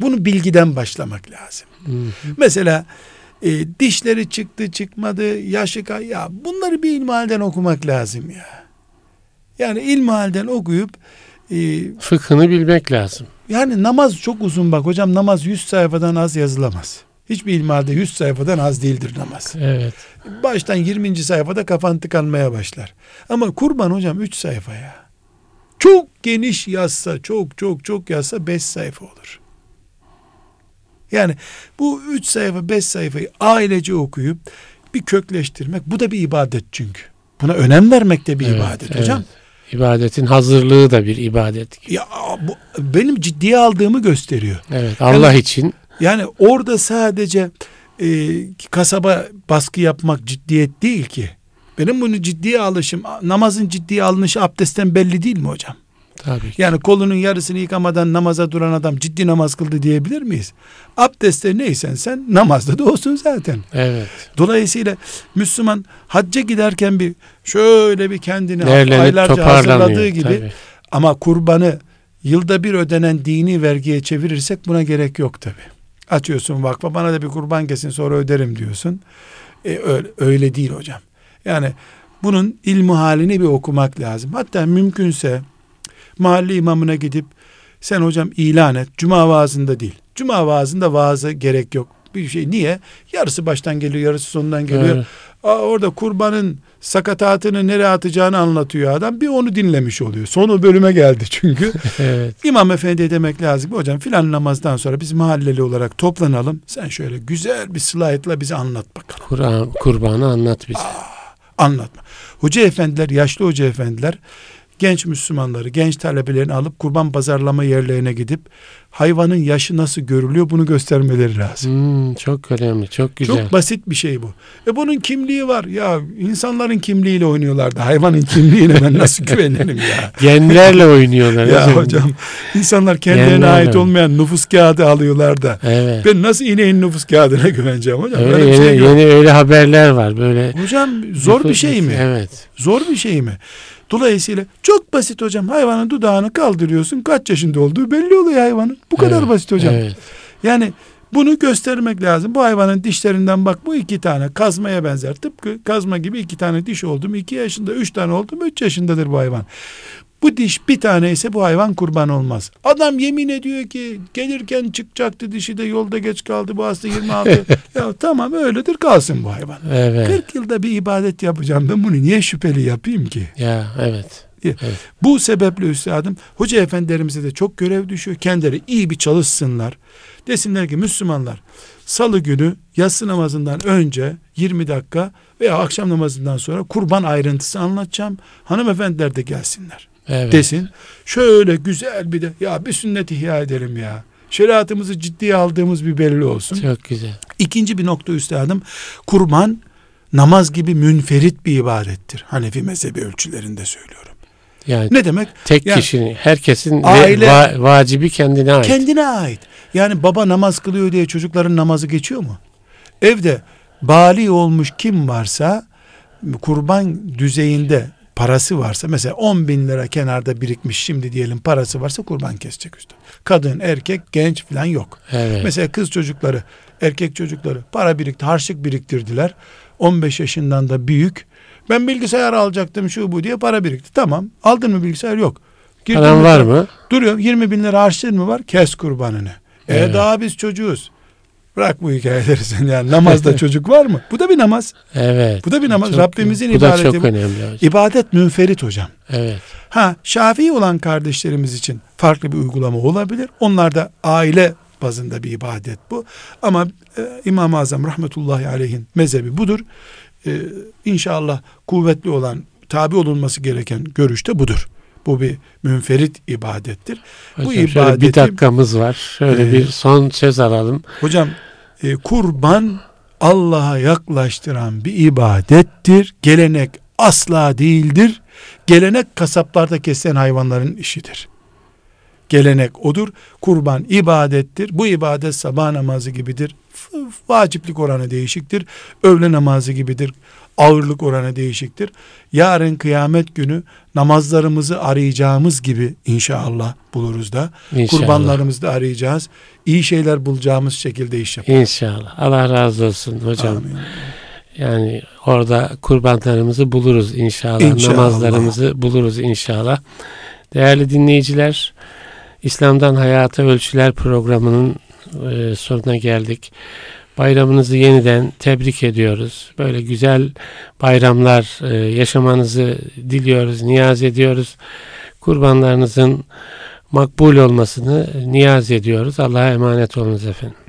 Bunu bilgiden başlamak lazım. Hı hı. Mesela e, dişleri çıktı çıkmadı yaşı ya bunları bir ilmihalden okumak lazım ya. Yani ilmihalden okuyup e, Fıkhını bilmek lazım. yani namaz çok uzun bak hocam namaz 100 sayfadan az yazılamaz. Hiçbir ilmihalde 100 sayfadan az değildir namaz. Evet. Baştan 20. sayfada kafan tıkanmaya başlar. Ama kurban hocam 3 sayfa ya. Çok geniş yazsa, çok çok çok yazsa 5 sayfa olur. Yani bu 3 sayfa 5 sayfayı ailece okuyup bir kökleştirmek bu da bir ibadet çünkü. Buna önem vermek de bir Evet, ibadet evet. hocam. İbadetin hazırlığı da bir ibadet. Ya bu benim ciddiye aldığımı gösteriyor. Evet. Allah için Yani orada sadece e, kasaba baskı yapmak ciddiyet değil ki. Benim bunu ciddiye alışım, namazın ciddiye alınışı abdestten belli değil mi hocam? tabii ki. Yani kolunun yarısını yıkamadan namaza duran adam ciddi namaz kıldı diyebilir miyiz? Abdestte neysen sen namazda da olsun zaten. Evet. Dolayısıyla Müslüman hacca giderken bir şöyle bir kendini Değerlenip aylarca hazırladığı gibi tabii. ama kurbanı yılda bir ödenen dini vergiye çevirirsek buna gerek yok tabi. Açıyorsun vakfa bana da bir kurban kesin sonra öderim diyorsun. E, öyle, öyle değil hocam. Yani bunun ilmi halini bir okumak lazım. Hatta mümkünse mahalle imamına gidip sen hocam ilan et. Cuma vaazında değil. Cuma vaazında vaazı gerek yok. Bir şey niye? Yarısı baştan geliyor, yarısı sonundan geliyor. Evet. Aa, orada kurbanın sakatatını nereye atacağını anlatıyor adam. Bir onu dinlemiş oluyor. Sonu bölüme geldi çünkü. *laughs* Evet. İmam efendi demek lazım. Hocam filan namazdan sonra biz mahalleli olarak toplanalım. Sen şöyle güzel bir slaytla bize anlat bakalım. Kur'an kurbanı anlat bize. Anlatma. Hoca efendiler, yaşlı hoca efendiler genç Müslümanları, genç talebelerini alıp kurban pazarlama yerlerine gidip hayvanın yaşı nasıl görülüyor bunu göstermeleri lazım. Hmm, çok önemli, çok güzel. Çok basit bir şey bu. E bunun kimliği var. Ya insanların kimliğiyle oynuyorlardı. Hayvanın kimliğine ben nasıl *laughs* güvenelim ya? Genlerle oynuyorlar. ya hocam insanlar kendilerine Genlerle. ait olmayan nüfus kağıdı alıyorlar da. Evet. Ben nasıl ineğin nüfus kağıdına güveneceğim hocam? Öyle yeni, şey yok. yeni öyle haberler var böyle. Hocam zor bir şey mi? Evet. Zor bir şey mi? Dolayısıyla çok basit hocam. Hayvanın dudağını kaldırıyorsun. Kaç yaşında olduğu belli oluyor hayvanın. Bu kadar Evet, basit hocam. Evet. Yani bunu göstermek lazım. Bu hayvanın dişlerinden bak bu iki tane kazmaya benzer. Tıpkı kazma gibi iki tane diş oldu mu iki yaşında, üç tane oldu mu üç yaşındadır bu hayvan. Bu diş bir tane ise bu hayvan kurban olmaz. Adam yemin ediyor ki gelirken çıkacaktı dişi de yolda geç kaldı bu hasta 26. *laughs* ya tamam öyledir kalsın bu hayvan. Evet. 40 yılda bir ibadet yapacağım ben bunu niye şüpheli yapayım ki? Ya evet. Bu sebeple üstadım hoca efendilerimize de çok görev düşüyor. Kendileri iyi bir çalışsınlar. Desinler ki Müslümanlar salı günü yatsı namazından önce 20 dakika veya akşam namazından sonra kurban ayrıntısı anlatacağım. Hanımefendiler de gelsinler Evet. desin. Şöyle güzel bir de ya bir sünnet ihya edelim ya. Şeriatımızı ciddiye aldığımız bir belli olsun. Çok güzel. İkinci bir nokta üstadım kurban namaz gibi münferit bir ibadettir. Hanefi mezhebi ölçülerinde söylüyorum. Yani Ne demek? tek Yani kişinin, herkesin aile- va- vacibi kendine ait. Kendine ait. Yani baba namaz kılıyor diye çocukların namazı geçiyor mu? Evde bali olmuş kim varsa kurban düzeyinde parası varsa mesela 10 bin lira kenarda birikmiş şimdi diyelim parası varsa kurban kesecek üstad. Kadın, erkek, genç falan yok. Evet. Mesela kız çocukları, erkek çocukları para birikti, harçlık biriktirdiler. 15 yaşından da büyük. Ben bilgisayar alacaktım şu bu diye para birikti. Tamam. Aldın mı bilgisayar? Yok. Girdin Paran var mı? Duruyor. 20 bin lira harçlığın mı var? Kes kurbanını. E Evet. daha biz çocuğuz. Bırak bu hikayeleri sen yani. Namazda *laughs* çocuk var mı? Bu da bir namaz. Evet. Bu da bir namaz. Çok- Rabbimizin bu da ibadeti. çok bu. önemli hocam. İbadet münferit hocam. Evet. Ha Şafii olan kardeşlerimiz için farklı bir uygulama olabilir. Onlar da aile bazında bir ibadet bu. Ama e, İmam-ı Azam rahmetullahi aleyhin mezhebi budur. E, inşallah kuvvetli olan tabi olunması gereken görüşte budur. Bu bir münferit ibadettir. Bu Hocam şöyle bir ibadeti- dakikamız var. Şöyle Evet. bir son söz alalım. Hocam e, kurban Allah'a yaklaştıran bir ibadettir. Gelenek asla değildir. Gelenek kasaplarda kesilen hayvanların işidir. gelenek odur. Kurban ibadettir. Bu ibadet sabah namazı gibidir. Vaciplik oranı değişiktir. Öğle namazı gibidir. Ağırlık oranı değişiktir. Yarın kıyamet günü namazlarımızı arayacağımız gibi inşallah buluruz da. İnşallah. Kurbanlarımızı da arayacağız. İyi şeyler bulacağımız şekilde iş yapacağız. İnşallah. Allah razı olsun hocam. Amin. Yani orada kurbanlarımızı buluruz inşallah. inşallah. Namazlarımızı buluruz inşallah. Değerli dinleyiciler, İslam'dan Hayata Ölçüler programının e, sonuna geldik. Bayramınızı yeniden tebrik ediyoruz. Böyle güzel bayramlar e, yaşamanızı diliyoruz, niyaz ediyoruz. Kurbanlarınızın makbul olmasını niyaz ediyoruz. Allah'a emanet olunuz efendim.